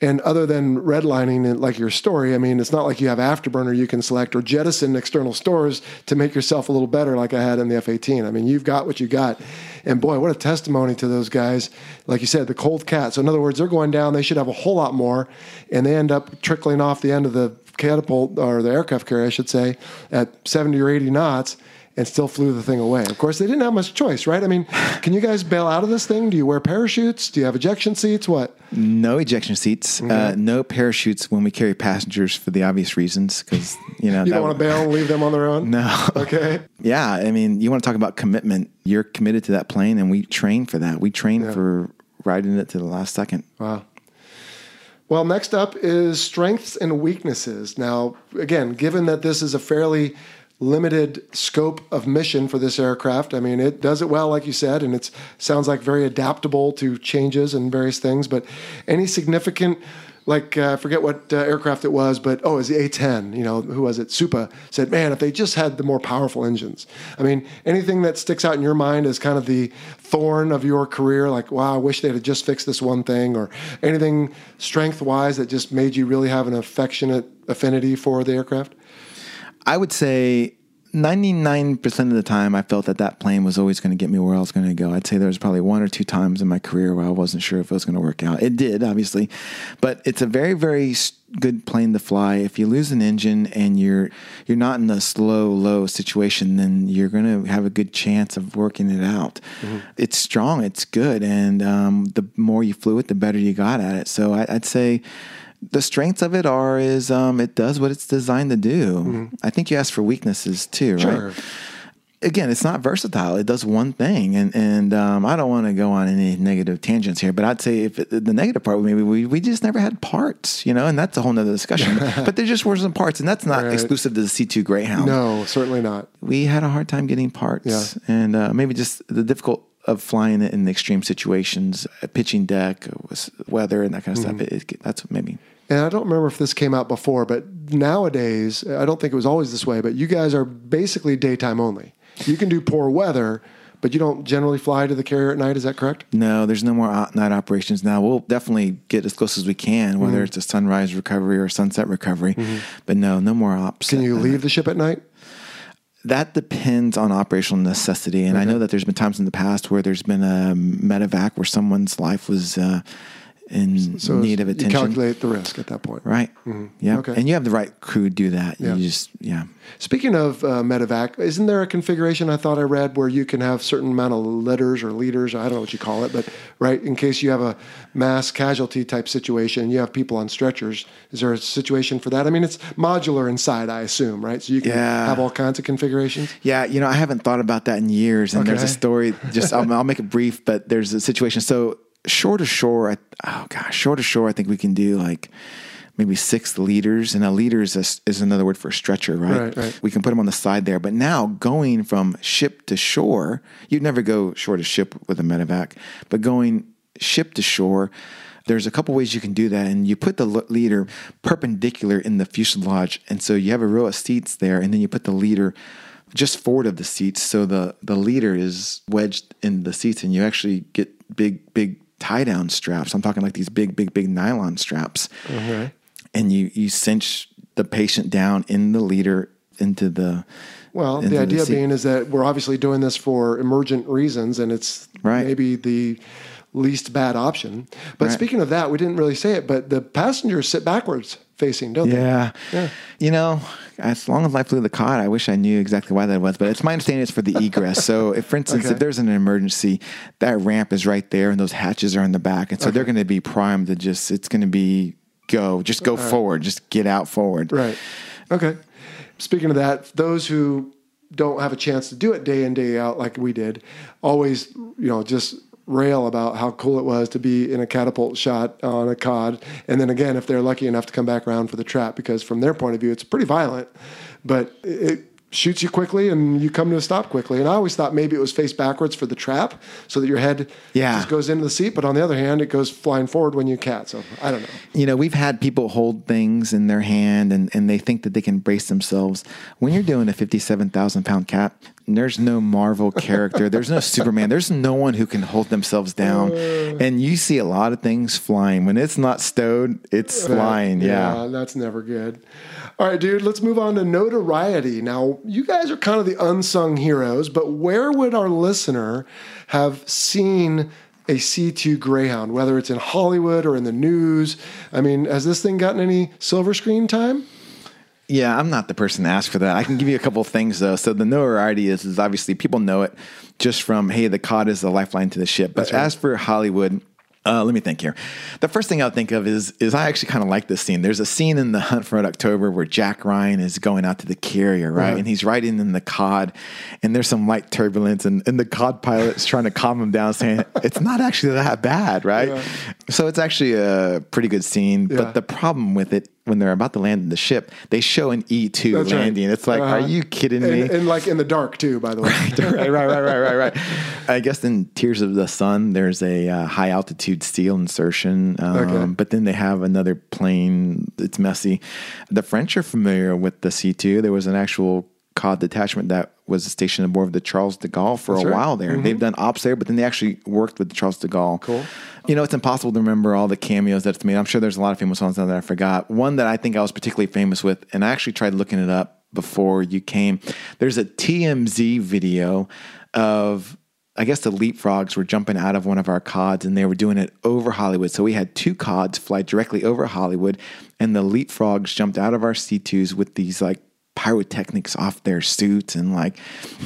And other than redlining, it, like your story, I mean, it's not like you have Afterburner you can select or jettison external stores to make yourself a little better, like I had in the F 18. I mean, you've got what you got. And boy, what a testimony to those guys. Like you said, the cold cat. So, in other words, they're going down, they should have a whole lot more, and they end up trickling off the end of the catapult or the aircraft carrier, I should say, at 70 or 80 knots and still flew the thing away. Of course, they didn't have much choice, right? I mean, can you guys bail out of this thing? Do you wear parachutes? Do you have ejection seats? What? No ejection seats. Uh, no parachutes when we carry passengers for the obvious reasons, because you know you don't want to bail and leave them on their own. No. Okay. yeah, I mean, you want to talk about commitment. You're committed to that plane, and we train for that. We train yeah. for riding it to the last second. Wow. Well, next up is strengths and weaknesses. Now, again, given that this is a fairly limited scope of mission for this aircraft. I mean, it does it well, like you said, and it sounds like very adaptable to changes and various things. But any significant, like uh, I forget what uh, aircraft it was, but oh, it was the A10. You know, who was it? Supa said, "Man, if they just had the more powerful engines." I mean, anything that sticks out in your mind as kind of the thorn of your career, like, "Wow, I wish they'd have just fixed this one thing," or anything strength-wise that just made you really have an affectionate affinity for the aircraft. I would say 99% of the time, I felt that that plane was always going to get me where I was going to go. I'd say there was probably one or two times in my career where I wasn't sure if it was going to work out. It did, obviously, but it's a very, very good plane to fly. If you lose an engine and you're you're not in a slow, low situation, then you're going to have a good chance of working it out. Mm-hmm. It's strong, it's good, and um, the more you flew it, the better you got at it. So I, I'd say the strengths of it are is um, it does what it's designed to do. Mm-hmm. I think you asked for weaknesses too, sure. right? Again, it's not versatile. It does one thing, and and um, I don't want to go on any negative tangents here, but I'd say if it, the negative part, maybe we, we just never had parts, you know, and that's a whole nother discussion. but there just weren't some parts, and that's not right. exclusive to the C two Greyhound. No, certainly not. We had a hard time getting parts, yeah. and uh, maybe just the difficult of flying it in extreme situations, pitching deck, weather, and that kind of mm-hmm. stuff. It, it, that's maybe. And I don't remember if this came out before, but nowadays, I don't think it was always this way, but you guys are basically daytime only. You can do poor weather, but you don't generally fly to the carrier at night. Is that correct? No, there's no more night operations now. We'll definitely get as close as we can, whether mm-hmm. it's a sunrise recovery or sunset recovery. Mm-hmm. But no, no more ops. Can you leave the ship at night? That depends on operational necessity. And. I know that there's been times in the past where there's been a medevac where someone's life was. Uh, in so need of attention. You calculate the risk at that point. Right. Mm-hmm. Yeah. Okay. And you have the right crew to do that. Yeah. You just, yeah. Speaking of uh, medevac, isn't there a configuration I thought I read where you can have certain amount of letters or leaders? I don't know what you call it, but right in case you have a mass casualty type situation, you have people on stretchers. Is there a situation for that? I mean, it's modular inside, I assume, right? So you can yeah. have all kinds of configurations. Yeah. You know, I haven't thought about that in years. And okay. there's a story. Just I'll, I'll make it brief, but there's a situation. So shore to shore, oh gosh, shore to shore, I think we can do like maybe six liters, and a liter is, a, is another word for a stretcher, right? right? Right. We can put them on the side there. But now going from ship to shore, you'd never go shore to ship with a medevac, but going ship to shore, there's a couple ways you can do that, and you put the leader perpendicular in the fuselage, and so you have a row of seats there, and then you put the leader just forward of the seats, so the the leader is wedged in the seats, and you actually get big big tie down straps. I'm talking like these big, big, big nylon straps. Mm-hmm. And you, you cinch the patient down in the leader into the. Well, into the idea the being is that we're obviously doing this for emergent reasons, and it's right. maybe the least bad option. But right. speaking of that, we didn't really say it, but the passengers sit backwards facing, don't yeah. they? Yeah. You know, as long as I flew the COD, I wish I knew exactly why that was. But it's my understanding it's for the egress. so, if, for instance, okay. if there's an emergency, that ramp is right there, and those hatches are in the back, and so okay. they're going to be primed to just. It's going to be go, just go right. forward, just get out forward. Right. Okay. Speaking of that, those who don't have a chance to do it day in day out like we did, always you know just rail about how cool it was to be in a catapult shot on a cod. And then again, if they're lucky enough to come back around for the trap, because from their point of view, it's pretty violent, but it shoots you quickly and you come to a stop quickly. And I always thought maybe it was face backwards for the trap so that your head yeah. just goes into the seat. But on the other hand, it goes flying forward when you cat. So I don't know. You know, we've had people hold things in their hand and, and they think that they can brace themselves. When you're doing a 57,000 pound cat, there's no Marvel character. There's no Superman. There's no one who can hold themselves down. Uh. And you see a lot of things flying. When it's not stowed, it's uh, flying. Yeah. that's never good. All right, dude, let's move on to notoriety. Now, you guys are kind of the unsung heroes, but where would our listener have seen a C2 Greyhound, whether it's in Hollywood or in the news? I mean, has this thing gotten any silver screen time? Yeah, I'm not the person to ask for that. I can give you a couple of things though. So the notoriety is is obviously people know it just from hey, the cod is the lifeline to the ship. But as for Hollywood, uh, let me think here. The first thing I'll think of is is I actually kind of like this scene. There's a scene in the Hunt for Red October where Jack Ryan is going out to the carrier, right? And he's riding in the cod, and there's some light turbulence, and, and the cod pilot's trying to calm him down, saying it's not actually that bad, right? So it's actually a pretty good scene. Yeah. But the problem with it when they're about to land in the ship, they show an E two That's right. landing. It's like, Uh-huh. are you kidding me? And, and like in the dark, too, by the way. right, right, right, right, right, right. I guess in Tears of the Sun, there's a uh, high altitude steel insertion, um, Okay. but then they have another plane. It's messy. The French are familiar with the C two. There was an actual COD detachment that was stationed aboard the Charles de Gaulle for That's a right. while there. They've done ops there, but then they actually worked with the Charles de Gaulle. Cool. You know, it's impossible to remember all the cameos that it's made. I'm sure there's a lot of famous ones now that I forgot. One that I think I was particularly famous with, and I actually tried looking it up before you came. There's a TMZ video of I guess the leapfrogs were jumping out of one of our cods and they were doing it over Hollywood. So we had two cods fly directly over Hollywood, and the leapfrogs jumped out of our C2s with these like pyrotechnics off their suits and like,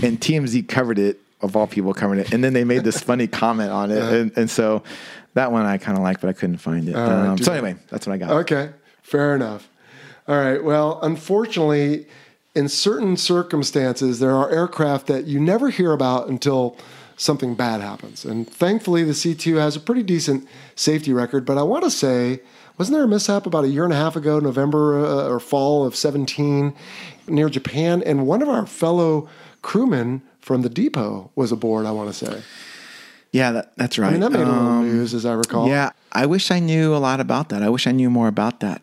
and TMZ covered it, of all people covered it. And then they made this funny comment on it. Uh-huh. And, and so that one I kind of like, but I couldn't find it. right, Um, so anyway, that's what I got. Okay, fair enough. All right. Well, unfortunately, in certain circumstances, there are aircraft that you never hear about until something bad happens. And thankfully, the C 2 has a pretty decent safety record. But I want to say, wasn't there a mishap about a year and a half ago, November uh, or fall of 17, near Japan? And one of our fellow crewmen from the depot was aboard, I want to say. Yeah, that, that's right. I mean, that made a little Um, news, as I recall. Yeah, I wish I knew a lot about that. I wish I knew more about that.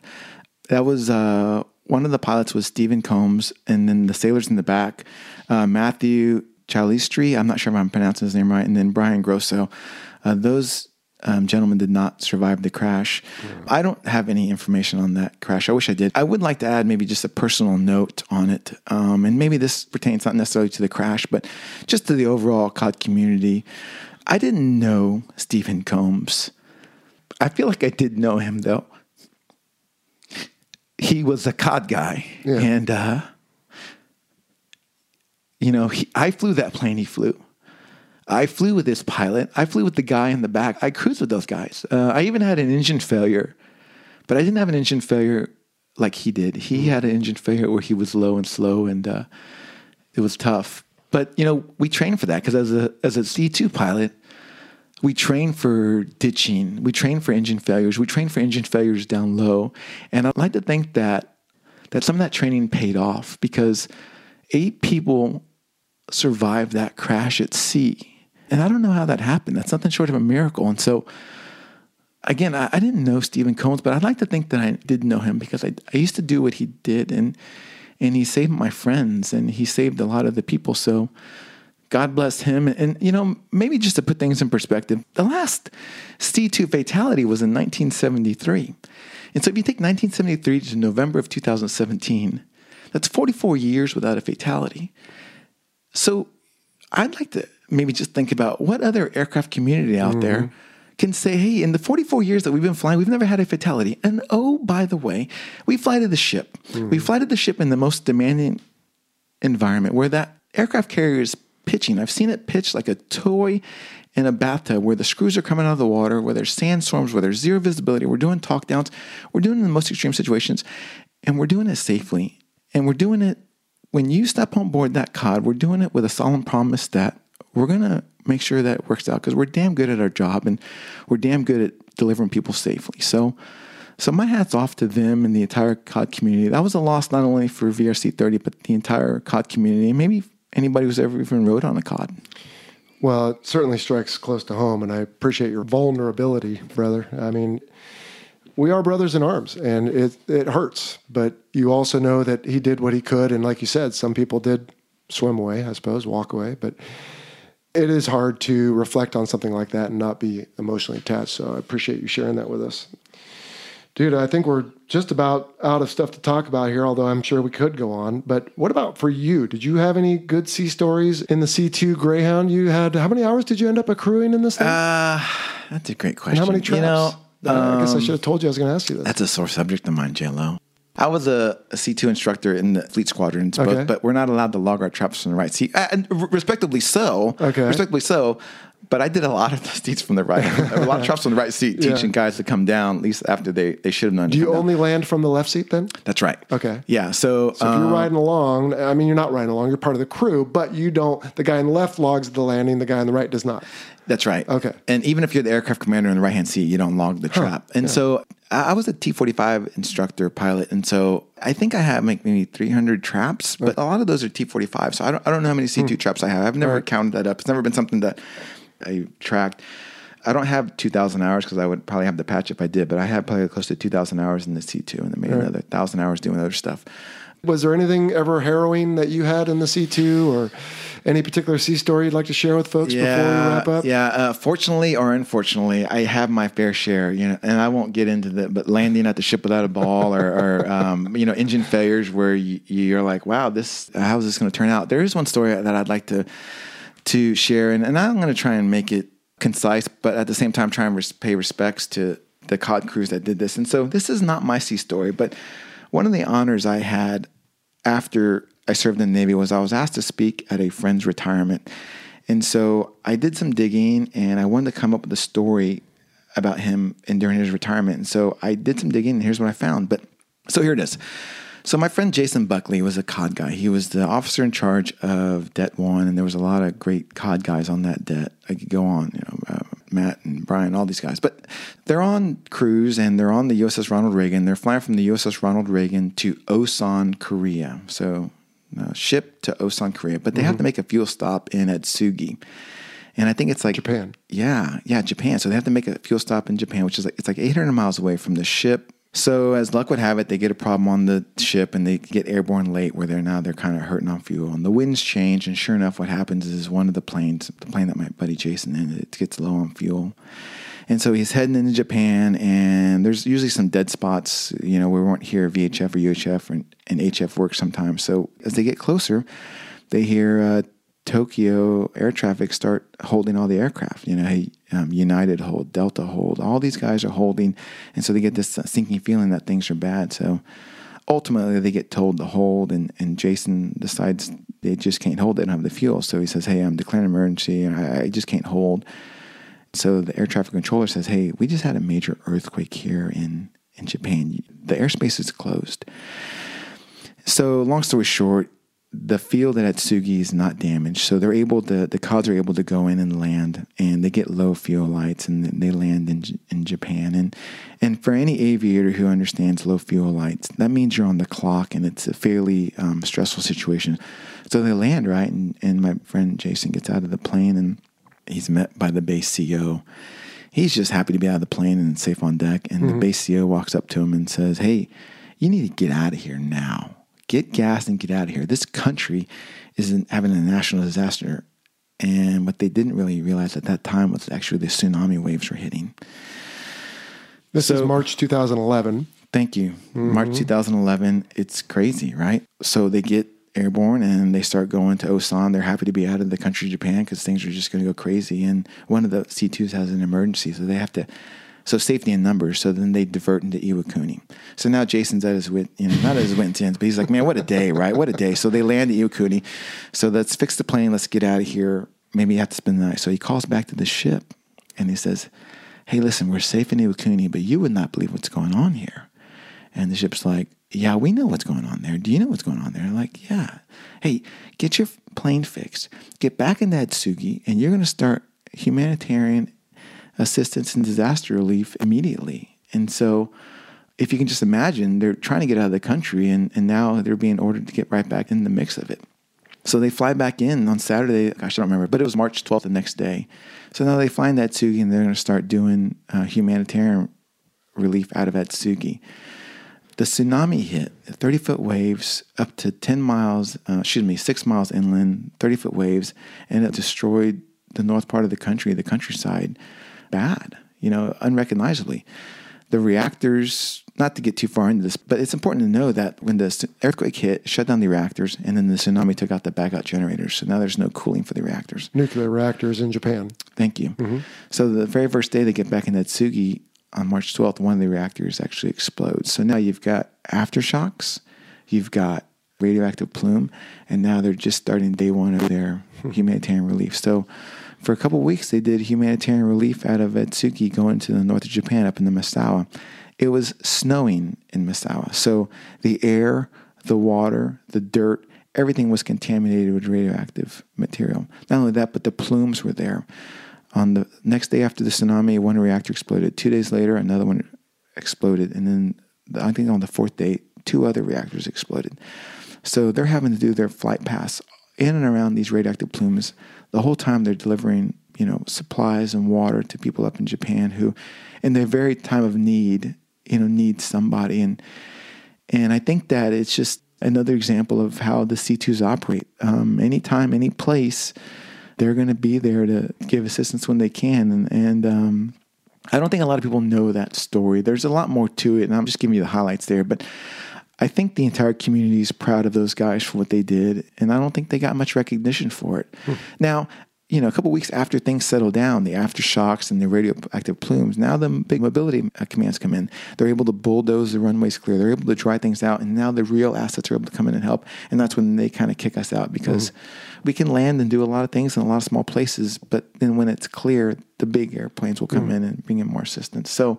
That was uh, one of the pilots was Steven Combs, and then the sailors in the back, uh, Matthew Chialastri. I'm not sure if I'm pronouncing his name right, and then Bryan Grosso. Uh, those um, gentlemen did not survive the crash. I don't have any information on that crash. I wish I did. I would like to add maybe just a personal note on it, um, and maybe this pertains not necessarily to the crash, but just to the overall COD community. I didn't know Steven Combs. I feel like I did know him though. He was a COD guy, Yeah. and uh, you know, he, I flew that plane he flew. I flew with this pilot. I flew with the guy in the back. I cruised with those guys. Uh, I even had an engine failure, but I didn't have an engine failure like he did. He had an engine failure where he was low and slow, and uh, it was tough. But you know, we trained for that because as a as a C two pilot, we train for ditching, we train for engine failures, we train for engine failures down low, and I'd like to think that that some of that training paid off because eight people survived that crash at sea, and I don't know how that happened. That's nothing short of a miracle, and so. Again, I, I didn't know Steven Combs, but I'd like to think that I did know him because I, I used to do what he did, and and he saved my friends, and he saved a lot of the people. So, God bless him. And, you know, maybe just to put things in perspective, the last C2 fatality was in 1973. And so if you take 1973 to November of 2017, that's 44 years without a fatality. So I'd like to maybe just think about what other aircraft community out there mm-hmm. can say, hey, in the 44 years that we've been flying, we've never had a fatality. And oh, by the way, we fly to the ship. We mm-hmm. fly to the ship in the most demanding environment where that aircraft carrier is pitching. I've seen it pitch like a toy in a bathtub where the screws are coming out of the water, where there's sandstorms, where there's zero visibility. We're doing talk downs. We're doing the most extreme situations, and we're doing it safely. And we're doing it when you step on board that cod, we're doing it with a solemn promise that we're going to make sure that it works out because we're damn good at our job and we're damn good at delivering people safely. So, so my hat's off to them and the entire COD community. That was a loss not only for VRC 30, but the entire COD community and maybe anybody who's ever even rode on a COD. Well, it certainly strikes close to home, and I appreciate your vulnerability, brother. I mean, we are brothers in arms, and it it hurts, but you also know that he did what he could, and like you said, some people did swim away, I suppose, walk away. But it is hard to reflect on something like that and not be emotionally attached. So I appreciate you sharing that with us. Dude, I think we're just about out of stuff to talk about here, although I'm sure we could go on. But what about for you? Did you have any good sea stories in the C2 Greyhound? You had, how many hours did you end up accruing in this thing? Uh, that's a great question. and how many traps? You know, Uh, I guess I um, should have told you I was going to ask you this. That's a sore subject of mine, JLo. I was a a C2 instructor in the fleet squadrons, but, Okay. but we're not allowed to log our traps from the right seat. Uh, and r- respectably so. Okay. Respectably so. But I did a lot of the seats from the right, a lot of traps from the right seat, Yeah. teaching guys to come down at least after they, they should have known. Do you come down. only land from the left seat then? That's right. Okay. Yeah. So, So if you're um, riding along, I mean, you're not riding along, you're part of the crew, but you don't, the guy on the left logs the landing, the guy on the right does not. That's right. Okay. And even if you're the aircraft commander in the right hand seat, you don't log the trap. And so I I was a T 45 instructor pilot. And so I think I have like maybe 300 traps, but a lot of those are T 45. So I don't, I don't know how many C2 Hmm. traps I have. I've never counted that up. It's never been something that I tracked. I don't have 2,000 hours because I would probably have the patch if I did, but I have probably close to 2,000 hours in the C2 and then maybe another 1,000 hours doing other stuff. Was there anything ever harrowing that you had in the C2 or any particular sea story you'd like to share with folks before we wrap up? Yeah, uh, fortunately or unfortunately, I have my fair share. You know, and I won't get into that. But landing at the ship without a ball, or, or um, you know, engine failures where you, you're like, "Wow, this how is this going to turn out?" There is one story that I'd like to to share, and, and I'm going to try and make it concise, but at the same time, try and res- pay respects to the COD crews that did this. And so, this is not my sea story, but one of the honors I had after I served in the Navy was I was asked to speak at a friend's retirement. And so I did some digging and I wanted to come up with a story about him and during his retirement. And so I did some digging and here's what I found. But so here it is. So my friend Jason Buckley was a COD guy. He was the officer in charge of Det One, and there was a lot of great COD guys on that det. I could go on, you know, uh, Matt and Brian, all these guys. But they're on cruise and they're on the USS Ronald Reagan. They're flying from the USS Ronald Reagan to Osan, Korea. So uh, ship to Osan, Korea. But they have to make a fuel stop in Atsugi. And I think it's like Japan. Yeah, yeah, Japan. So they have to make a fuel stop in Japan, which is like it's like 800 miles away from the ship. So as luck would have it, they get a problem on the ship and they get airborne late, where they're now they're kind of hurting on fuel. And the winds change, and sure enough, what happens is one of the planes, the plane that my buddy Jason in, it gets low on fuel. And so he's heading into Japan, and there's usually some dead spots. You know, we won't hear VHF or UHF, and, and HF work sometimes. So as they get closer, they hear uh, Tokyo air traffic start holding all the aircraft. You know, um, United hold, Delta hold, all these guys are holding, and so they get this sinking feeling that things are bad. So ultimately, they get told to hold, and, and Jason decides they just can't hold. They don't have the fuel, so he says, "Hey, I'm declaring emergency, I, I just can't hold." So the air traffic controller says, "Hey, we just had a major earthquake here in in Japan. The airspace is closed." So long story short, the field at Atsugi is not damaged, so they're able to the CODs are able to go in and land, and they get low fuel lights, and they land in in Japan. And and for any aviator who understands low fuel lights, that means you're on the clock, and it's a fairly um, stressful situation. So they land right, and, and my friend Jason gets out of the plane, and he's met by the base CO. He's just happy to be out of the plane and safe on deck. And the base CO walks up to him and says, "Hey, you need to get out of here now." Get gas and get out of here. This country is in, having a national disaster. And what they didn't really realize at that time was actually the tsunami waves were hitting. This is March 2011. Thank you. March mm-hmm. 2011. It's crazy, right? So they get airborne and they start going to Osan. They're happy to be out of the country Japan because things are just going to go crazy. And one of the C2s has an emergency, so they have to. So safety in numbers. So then they divert into Iwakuni. So now Jason's at his wit, you know, not at his ends, but he's like, man, what a day, right? What a day. So they land at Iwakuni. So let's fix the plane. Let's get out of here. Maybe you have to spend the night. So he calls back to the ship and he says, hey, listen, we're safe in Iwakuni, but you would not believe what's going on here. And the ship's like, yeah, we know what's going on there. Do you know what's going on there? Like, yeah. Hey, get your plane fixed. Get back in that Sugi, and you're going to start humanitarian assistance and disaster relief immediately. And so, if you can just imagine, they're trying to get out of the country, and, and now they're being ordered to get right back in the mix of it. So they fly back in on Saturday. Gosh, I don't remember, but it was March 12th the next day. So now they find that Atsugi and they're going to start doing uh, humanitarian relief out of Atsugi. the tsunami hit 30 foot waves up to 10 miles, uh, excuse me, six miles inland, 30 foot waves, and it destroyed the north part of the country, the countryside, bad, you know, unrecognizably. The reactors, not to get too far into this, but it's important to know that when the earthquake hit, shut down the reactors, and then the tsunami took out the backup generators. So now there's no cooling for the reactors. Nuclear reactors in Japan. Thank you. Mm-hmm. So the very first day they get back in Atsugi on March 12th, one of the reactors actually explodes. So now you've got aftershocks, you've got radioactive plume, and now they're just starting day one of their humanitarian relief. So for a couple weeks, they did humanitarian relief out of Atsugi going to the north of Japan up in the Misawa. It was snowing in Misawa. So the air, the water, the dirt, everything was contaminated with radioactive material. Not only that, but the plumes were there. On the next day after the tsunami, one reactor exploded. Two days later, another one exploded. And then I think on the fourth day, two other reactors exploded. So they're having to do their flight paths in and around these radioactive plumes the whole time they're delivering, you know, supplies and water to people up in Japan who, in their very time of need, you know, need somebody. And and I think that it's just another example of how the C2s operate. Um, anytime, any place, they're going to be there to give assistance when they can. And, and um, I don't think a lot of people know that story. There's a lot more to it, and I'm just giving you the highlights there. But I think the entire community is proud of those guys for what they did, and I don't think they got much recognition for it. Hmm. Now, you know, a couple weeks after things settle down, the aftershocks and the radioactive plumes, now the big mobility uh, commands come in. They're able to bulldoze the runways clear. They're able to dry things out, and now the real assets are able to come in and help. And that's when they kind of kick us out because mm-hmm. we can land and do a lot of things in a lot of small places, but then when it's clear, the big airplanes will come mm-hmm. in and bring in more assistance. So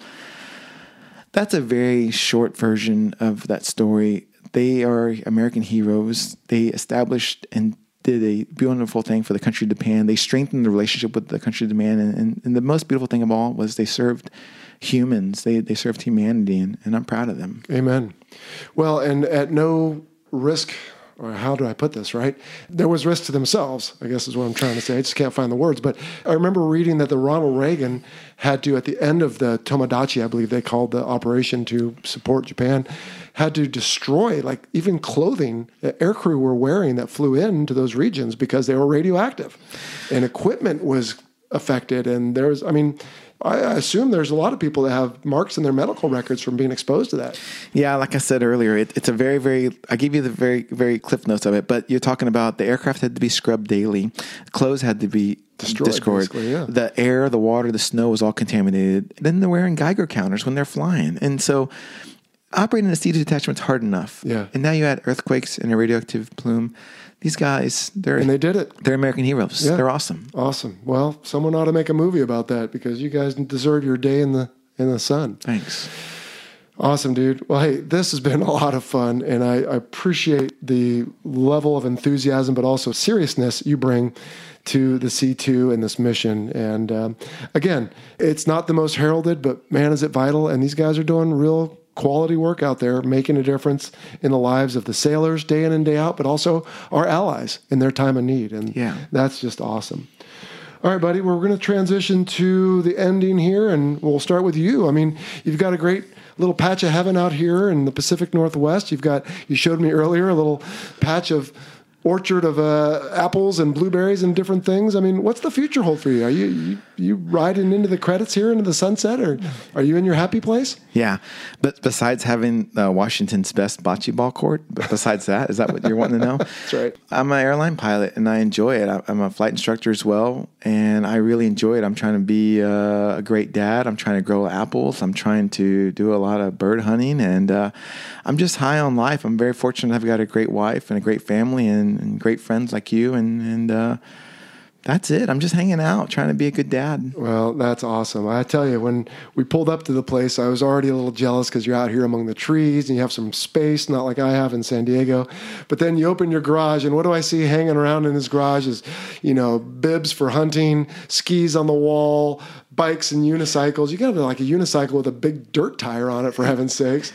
that's a very short version of that story. They are American heroes. They established and did a beautiful thing for the country of Japan. They strengthened the relationship with the country of Japan. And, and, and, the most beautiful thing of all was they served humans, they, they served humanity, and, and I'm proud of them. Amen. Well, and at no risk or how do I put this, right? There was risk to themselves, I guess is what I'm trying to say. I just can't find the words. But I remember reading that the Ronald Reagan had to, at the end of the Tomodachi, I believe they called the operation to support Japan, had to destroy like even clothing that aircrew were wearing that flew into those regions because they were radioactive. And equipment was affected. And there was, I mean, I assume there's a lot of people that have marks in their medical records from being exposed to that. Yeah, like I said earlier, it, it's a very, very. I give you the very, very cliff notes of it, but you're talking about the aircraft had to be scrubbed daily, clothes had to be destroyed. destroyed. Yeah. The air, the water, the snow was all contaminated. Then they're wearing Geiger counters when they're flying, and so operating a C2 detachment is hard enough. Yeah. And now you add earthquakes and a radioactive plume these guys, they're and they did it. They're American heroes. Yeah. They're awesome. Awesome. Well, someone ought to make a movie about that because you guys deserve your day in the in the sun. Thanks. Awesome, dude. Well, hey, this has been a lot of fun, and I, I appreciate the level of enthusiasm, but also seriousness you bring to the C2 and this mission. And um, again, it's not the most heralded, but man, is it vital. And these guys are doing real quality work out there, making a difference in the lives of the sailors day in and day out, but also our allies in their time of need. And yeah. that's just awesome. All right, buddy, we're going to transition to the ending here, and we'll start with you. I mean, you've got a great little patch of heaven out here in the Pacific Northwest. You've got, you showed me earlier, a little patch of orchard of uh, apples and blueberries and different things. I mean, what's the future hold for you? Are you, you, you riding into the credits here into the sunset, or are you in your happy place? Yeah, but besides having uh, Washington's best bocce ball court, besides that, is that what you're wanting to know? That's right. I'm an airline pilot and I enjoy it. I'm a flight instructor as well, and I really enjoy it. I'm trying to be uh, a great dad. I'm trying to grow apples. I'm trying to do a lot of bird hunting, and uh, I'm just high on life. I'm very fortunate. I've got a great wife and a great family and, and great friends like you, and and uh, that's it. I'm just hanging out, trying to be a good dad. Well, that's awesome. I tell you, when we pulled up to the place, I was already a little jealous because you're out here among the trees and you have some space, not like I have in San Diego. But then you open your garage, and what do I see hanging around in this garage is, you know, bibs for hunting, skis on the wall, bikes and unicycles. You got like a unicycle with a big dirt tire on it, for heaven's sakes.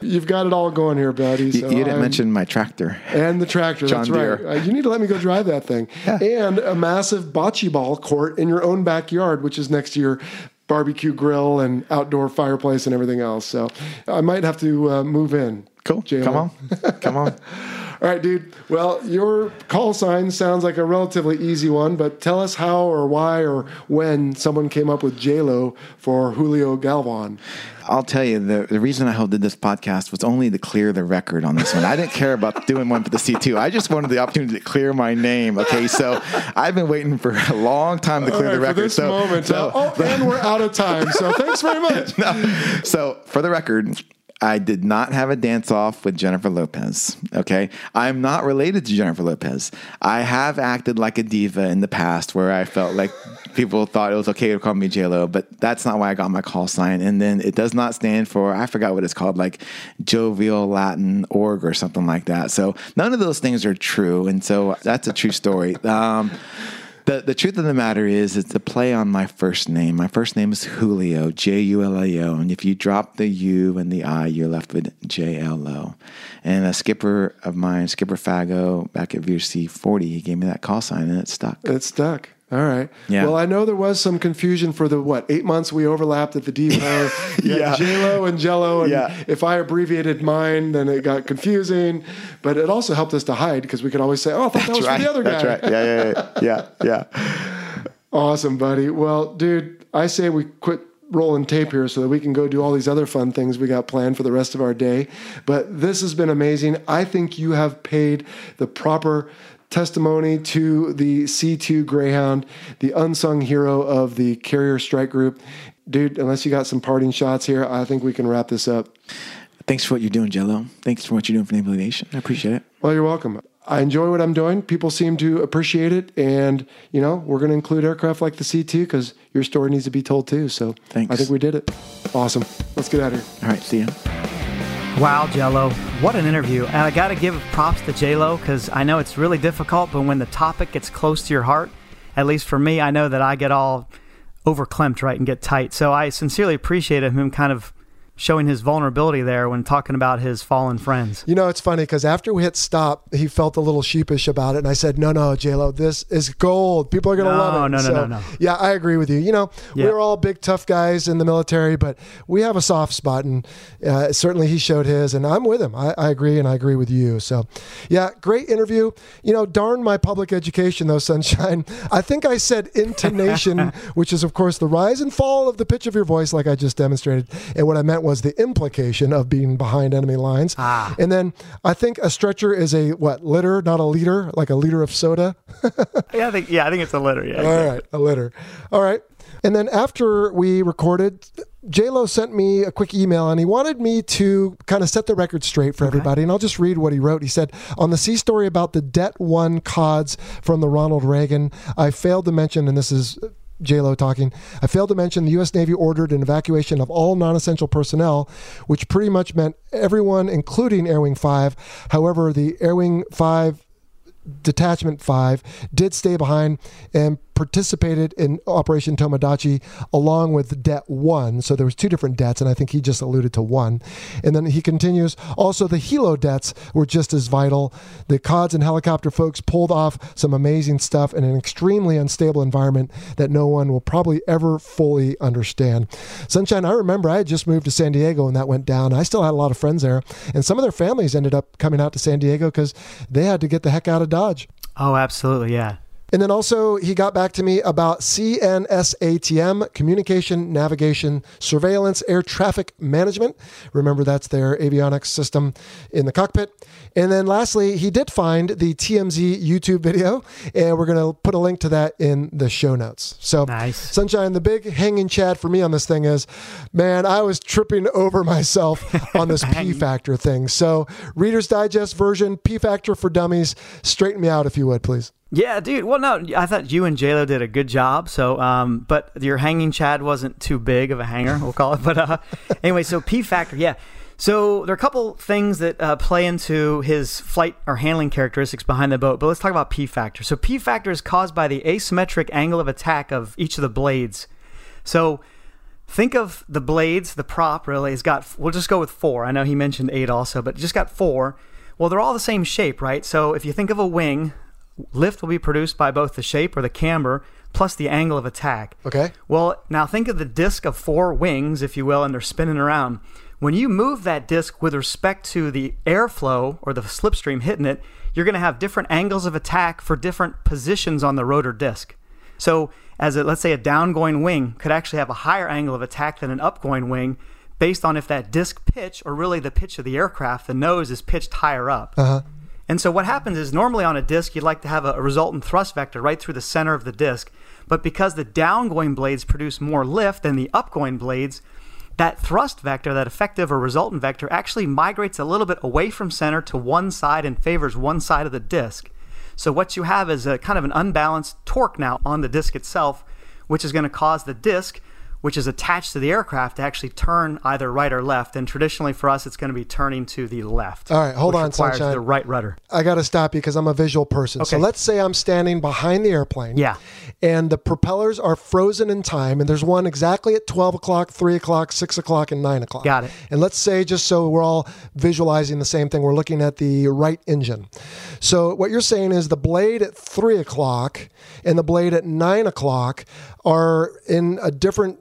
You've got it all going here, buddy. So you, didn't I'm, mention my tractor. And the tractor, John that's Deere. right. Uh, you need to let me go drive that thing. Yeah. And a massive bocce ball court in your own backyard, which is next to your barbecue grill and outdoor fireplace and everything else. So I might have to uh, move in. Cool. J-Lo. Come on. Come on. All right, dude. Well, your call sign sounds like a relatively easy one, but tell us how or why or when someone came up with J-Lo for Julio Galvan. I'll tell you, the, the reason I did this podcast was only to clear the record on this one. I didn't care about doing one for the C2. I just wanted the opportunity to clear my name. Okay, so I've been waiting for a long time to clear right, the record. For this so, moment. so, oh, and we're out of time. So thanks very much. no. So for the record, I did not have a dance off with Jennifer Lopez. Okay. I'm not related to Jennifer Lopez. I have acted like a diva in the past where I felt like people thought it was okay to call me JLo, but that's not why I got my call sign. And then it does not stand for, I forgot what it's called, like jovial Latin org or something like that. So none of those things are true. And so that's a true story. Um, the, the truth of the matter is, it's a play on my first name. My first name is Julio, J U L I O. And if you drop the U and the I, you're left with J L O. And a skipper of mine, Skipper Fago, back at VRC 40, he gave me that call sign and it stuck. It stuck. All right. Yeah. Well, I know there was some confusion for the what eight months we overlapped at the depot. Yeah. J Lo and Jello, and Yeah. if I abbreviated mine, then it got confusing. But it also helped us to hide because we could always say, "Oh, I thought that was right. for the other guy." That's right. Yeah, yeah, yeah, yeah, yeah. Awesome, buddy. Well, dude, I say we quit rolling tape here so that we can go do all these other fun things we got planned for the rest of our day. But this has been amazing. I think you have paid the proper testimony to the C2 Greyhound, the unsung hero of the Carrier Strike Group. Dude, unless you got some parting shots here, I think we can wrap this up. Thanks for what you're doing, Jello. Thanks for what you're doing for Naval Nation. I appreciate it. Well, you're welcome. I enjoy what I'm doing. People seem to appreciate it. And, you know, we're going to include aircraft like the C2 because your story needs to be told too. So Thanks. I think we did it. Awesome. Let's get out of here. All right, see ya. Wow, Jello, what an interview! And I got to give props to J Lo because I know it's really difficult, but when the topic gets close to your heart, at least for me, I know that I get all overclamped, right, and get tight. So I sincerely appreciated him kind of showing his vulnerability there when talking about his fallen friends. You know, it's funny because after we hit stop, he felt a little sheepish about it, and I said, "No, no, Lo, this is gold. People are going to No, love it." no, no, So, no, no. Yeah, I agree with you. You know, Yeah. we're all big, tough guys in the military, but we have a soft spot, and uh, certainly he showed his, and I'm with him. I, I agree, and I agree with you. So, yeah, great interview. You know, darn my public education though, Sunshine. I think I said intonation, which is of course the rise and fall of the pitch of your voice, like I just demonstrated, and what I meant was the implication of being behind enemy lines. Ah. And then I think a stretcher is a what liter, not a liter, like a liter of soda. Yeah, I think yeah, I think it's a litter. Yeah. All right, a litter. All right. And then after we recorded, Lo sent me a quick email and he wanted me to kind of set the record straight for everybody. And I'll just read what he wrote. He said, On the sea story about the det 1 CODs from the Ronald Reagan, I failed to mention, and this is Lo talking, I failed to mention the U.S. Navy ordered an evacuation of all non essential personnel, which pretty much meant everyone, including Air Wing 5. However, the Air Wing 5 Detachment 5 did stay behind and participated in Operation Tomodachi along with Det 1. So there was two different dets, and I think he just alluded to one. And then he continues, also the helo dets were just as vital. The CODs and helicopter folks pulled off some amazing stuff in an extremely unstable environment that no one will probably ever fully understand. Sunshine, I remember I had just moved to San Diego and that went down. I still had a lot of friends there, and some of their families ended up coming out to San Diego because they had to get the heck out of Dodge. Oh, absolutely. Yeah. And then also, he got back to me about CNSATM, Communication, Navigation, Surveillance, Air Traffic Management. Remember, that's their avionics system in the cockpit. And then lastly, he did find the TMZ YouTube video, and we're going to put a link to that in the show notes. So, Nice. Sunshine, the big hanging chad for me on this thing is, man, I was tripping over myself on this P factor thing. So, Reader's Digest version, P factor for dummies, straighten me out if you would, please. Yeah, dude. Well, no, I thought you and JLo did a good job. So, um, but your hanging Chad wasn't too big of a hanger, we'll call it. But uh, anyway, so P factor, yeah. So there are a couple things that uh, play into his flight or handling characteristics behind the boat. But let's talk about P factor. So P factor is caused by the asymmetric angle of attack of each of the blades. So think of the blades, the prop really has got, we'll just go with four. I know he mentioned eight also, but just got four. Well, they're all the same shape, right? So if you think of a wing, lift will be produced by both the shape or the camber plus the angle of attack. Okay. Well, now think of the disc of four wings, if you will, and they're spinning around. When you move that disc with respect to the airflow or the slipstream hitting it, you're going to have different angles of attack for different positions on the rotor disc. So, as a, let's say a downgoing wing could actually have a higher angle of attack than an upgoing wing based on if that disc pitch or really the pitch of the aircraft, the nose is pitched higher up. Uh-huh. And so what happens is normally on a disc, you'd like to have a, resultant thrust vector right through the center of the disc. But because the downgoing blades produce more lift than the upgoing blades, that thrust vector, that effective or resultant vector, actually migrates a little bit away from center to one side and favors one side of the disc. So what you have is a kind of an unbalanced torque now on the disc itself, which is going to cause the disc which is attached to the aircraft to actually turn either right or left. And traditionally for us, it's going to be turning to the left. All right, hold on, Sunshine. the right rudder. I got to stop you because I'm a visual person. Okay. So let's say I'm standing behind the airplane. Yeah. And the propellers are frozen in time, and there's one exactly at 12 o'clock, 3 o'clock, 6 o'clock, and 9 o'clock. Got it. And let's say, just so we're all visualizing the same thing, we're looking at the right engine. So what you're saying is the blade at 3 o'clock and the blade at 9 o'clock are in a different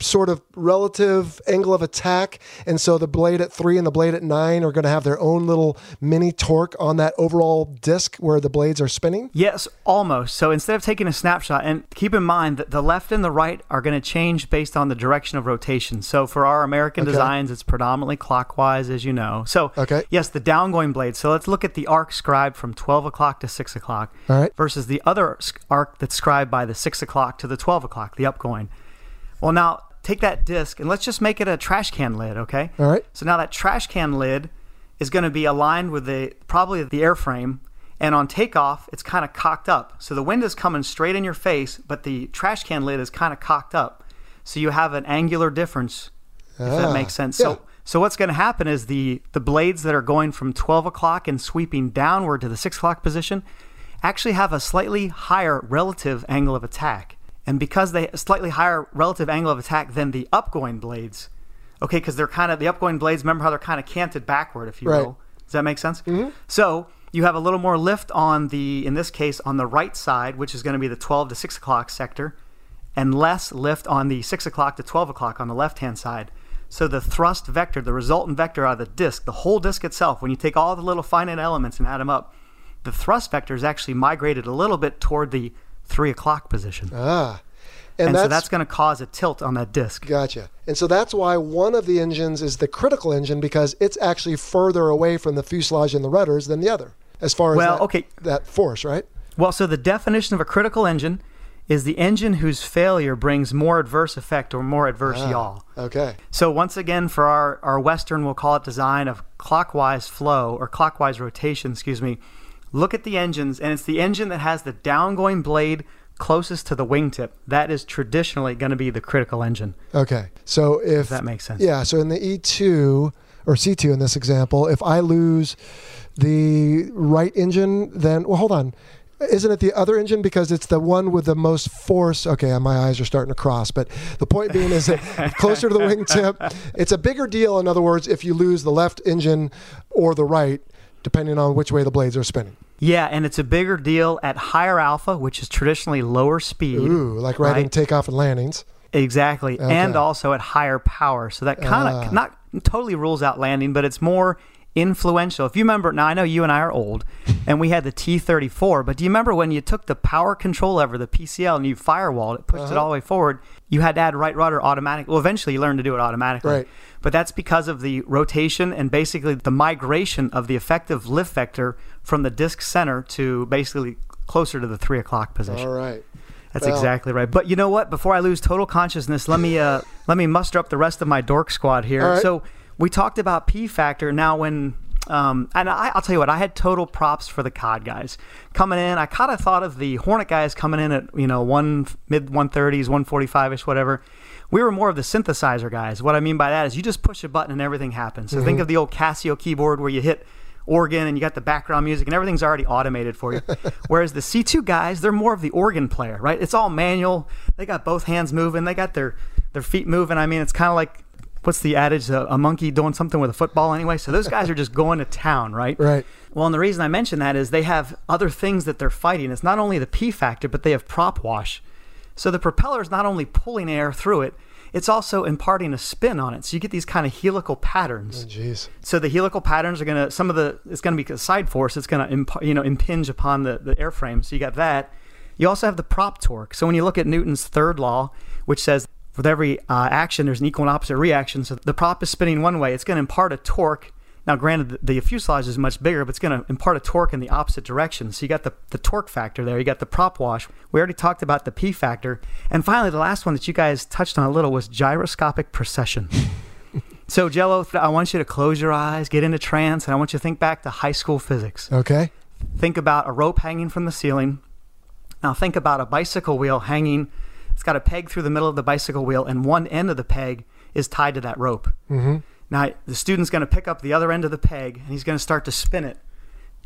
sort of relative angle of attack and so the blade at 3 and the blade at 9 are going to have their own little mini torque on that overall disc where the blades are spinning Yes, almost. So instead of taking a snapshot, and keep in mind that the left and the right are going to change based on the direction of rotation. So for our American Okay. designs, it's predominantly clockwise, as you know. So Okay. yes, the downgoing blade. So let's look at the arc scribed from 12 o'clock to 6 o'clock All right. versus the other arc that's scribed by the 6 o'clock to the 12 o'clock, the upgoing. Well, now take that disc and let's just make it a trash can lid, okay? All right. So now that trash can lid is going to be aligned with the probably the airframe, and on takeoff, it's kind of cocked up. So the wind is coming straight in your face, but the trash can lid is kind of cocked up. So you have an angular difference, if Ah, that makes sense. yeah. So so what's going to happen is the the blades that are going from 12 o'clock and sweeping downward to the 6 o'clock position actually have a slightly higher relative angle of attack. And because they a slightly higher relative angle of attack than the upgoing blades, okay, because they're kind of the upgoing blades. Remember how they're kind of canted backward, if you Right. will. Does that make sense? Mm-hmm. So you have a little more lift on the, in this case, on the right side, which is going to be the 12 to 6 o'clock sector, and less lift on the 6 o'clock to 12 o'clock on the left hand side. So the thrust vector, the resultant vector out of the disk, the whole disk itself, when you take all the little finite elements and add them up, the thrust vector is actually migrated a little bit toward the 3 o'clock position. ah and, and that's, so that's going to cause a tilt on that disk. gotcha and so that's why one of the engines is the critical engine because it's actually further away from the fuselage and the rudders than the other as far as Well, that, okay. that force right Well, so the definition of a critical engine is the engine whose failure brings more adverse effect or more adverse yaw. okay So once again, for our, our Western, we'll call it design of clockwise flow or clockwise rotation, excuse me. Look at the engines, and it's the engine that has the downgoing blade closest to the wingtip. That is traditionally going to be the critical engine. okay so if that makes sense. yeah so in the e2 or c2 in this example if i lose the right engine then well hold on isn't it the other engine because it's the one with the most force okay uh, my eyes are starting to cross but the point being is that closer to the wingtip it's a bigger deal in other words if you lose the left engine or the right depending on which way the blades are spinning Yeah, and it's a bigger deal at higher alpha, which is traditionally lower speed. ooh like right, in takeoff and landings Exactly. And also at higher power. So that kind of Ah. not totally rules out landing, but it's more influential. If you remember, now I know you and I are old and we had the T 34, but do you remember when you took the power control lever, the PCL, and you firewalled it, pushed Uh-huh. it all the way forward? You had to add right rudder automatic. Well, eventually you learned to do it automatically. Right. But that's because of the rotation and basically the migration of the effective lift vector from the disk center to basically closer to the three o'clock position. all right That's Well- exactly right. But you know what? Before I lose total consciousness, let me uh, let me muster up the rest of my dork squad here. Right. So we talked about P factor. Now, when um, and I, I'll tell you what, I had total props for the COD guys coming in. I kind of thought of the Hornet guys coming in at you know one mid one thirties, one forty five ish, whatever. We were more of the synthesizer guys. What I mean by that is you just push a button and everything happens. So think of the old Casio keyboard where you hit organ and you got the background music and everything's already automated for you. Whereas the C2 guys, they're more of the organ player, right? It's all manual. They got both hands moving, they got their their feet moving. I mean, it's kind of like what's the adage? A, a monkey doing something with a football anyway. So those guys are just going to town, right? Right. Well, and the reason I mention that is they have other things that they're fighting. It's not only the P factor, but they have prop wash. So the propeller is not only pulling air through it, it's also imparting a spin on it. So you get these kind of helical patterns. Oh, jeez. So the helical patterns are going to some of the it's going to be a side force. It's going to imp, you know impinge upon the the airframe. So you got that. You also have the prop torque. So when you look at Newton's third law, which says with every uh, action there's an equal and opposite reaction. So the prop is spinning one way. It's going to impart a torque now, granted, the fuselage is much bigger, but it's going to impart a torque in the opposite direction. So you got the, the torque factor there. You got the prop wash. We already talked about the P factor. And finally, the last one that you guys touched on a little was gyroscopic precession. so, Jello, I want you to close your eyes, get into trance, and I want you to think back to high school physics. Okay. Think about a rope hanging from the ceiling. Now, think about a bicycle wheel hanging. It's got a peg through the middle of the bicycle wheel, and one end of the peg is tied to that rope. Mm-hmm. Now, the student's going to pick up the other end of the peg and he's going to start to spin it.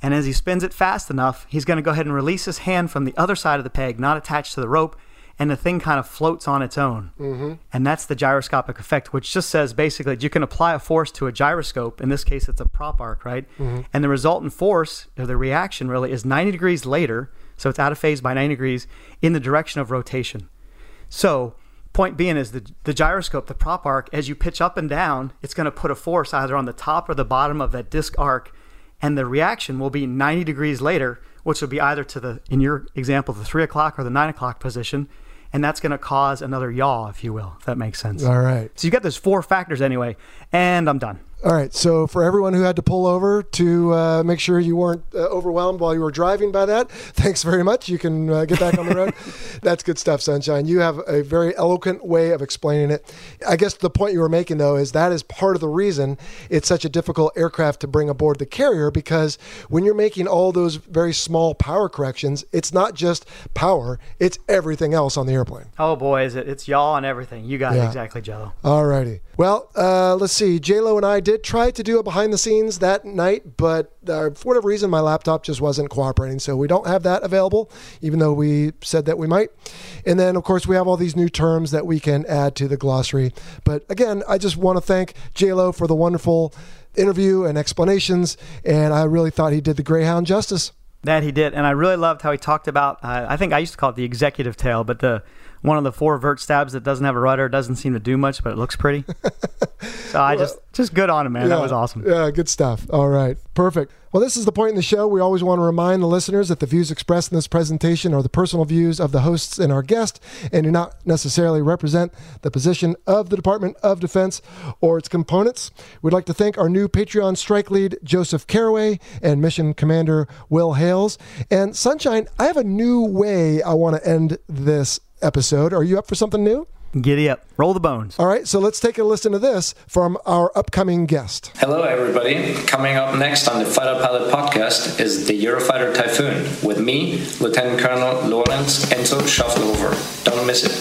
And as he spins it fast enough, he's going to go ahead and release his hand from the other side of the peg, not attached to the rope, and the thing kind of floats on its own. Mm-hmm. And that's the gyroscopic effect, which just says basically that you can apply a force to a gyroscope. In this case, it's a prop arc, right? Mm-hmm. And the resultant force, or the reaction really, is 90 degrees later. So it's out of phase by 90 degrees in the direction of rotation. So point being is the, the gyroscope, the prop arc, as you pitch up and down, it's going to put a force either on the top or the bottom of that disc arc, and the reaction will be 90 degrees later, which will be either to the, in your example, the three o'clock or the nine o'clock position, and that's going to cause another yaw, if you will, if that makes sense. All right. So you got those four factors anyway, and I'm done. All right. So for everyone who had to pull over to uh, make sure you weren't uh, overwhelmed while you were driving by that, thanks very much. You can uh, get back on the road. That's good stuff, Sunshine. You have a very eloquent way of explaining it. I guess the point you were making though is that is part of the reason it's such a difficult aircraft to bring aboard the carrier because when you're making all those very small power corrections, it's not just power; it's everything else on the airplane. Oh boy, is it? It's yaw and everything. You got Yeah. it exactly, Jello. All righty. Well, uh, let's see. J Lo and I did try to do a behind the scenes that night, but uh, for whatever reason, my laptop just wasn't cooperating. So we don't have that available, even though we said that we might. And then, of course, we have all these new terms that we can add to the glossary. But again, I just want to thank J Lo for the wonderful interview and explanations. And I really thought he did the Greyhound justice. That he did, and I really loved how he talked about. Uh, I think I used to call it the executive tail, but the one of the four vert stabs that doesn't have a rudder doesn't seem to do much, but it looks pretty. so I just just good on him, man. that was awesome. Yeah, good stuff. All right, perfect. Well, this is the point in the show. We always want to remind the listeners that the views expressed in this presentation are the personal views of the hosts and our guest and do not necessarily represent the position of the Department of Defense or its components. We'd like to thank our new Patreon strike lead, Joseph Caraway, and mission commander, Will Hales. And Sunshine, I have a new way I want to end this episode. Are you up for something new? Giddy up, roll the bones. All right, so let's take a listen to this from our upcoming guest. Hello, everybody. Coming up next on the Fighter Pilot podcast is the Eurofighter Typhoon with me, Lieutenant Colonel Lawrence Enzo Shuffleover. Don't miss it.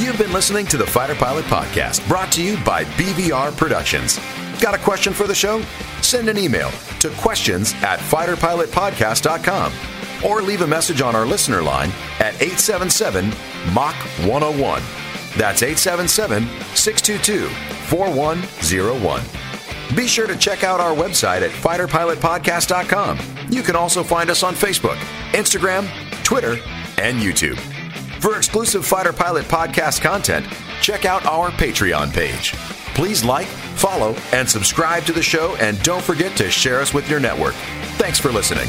You've been listening to the Fighter Pilot Podcast, brought to you by BVR Productions. Got a question for the show? Send an email to questions at fighterpilotpodcast.com or leave a message on our listener line at 877 Mach 101. That's 877 622 4101. Be sure to check out our website at fighterpilotpodcast.com. You can also find us on Facebook, Instagram, Twitter, and YouTube. For exclusive Fighter Pilot podcast content, check out our Patreon page. Please like, follow, and subscribe to the show, and don't forget to share us with your network. Thanks for listening.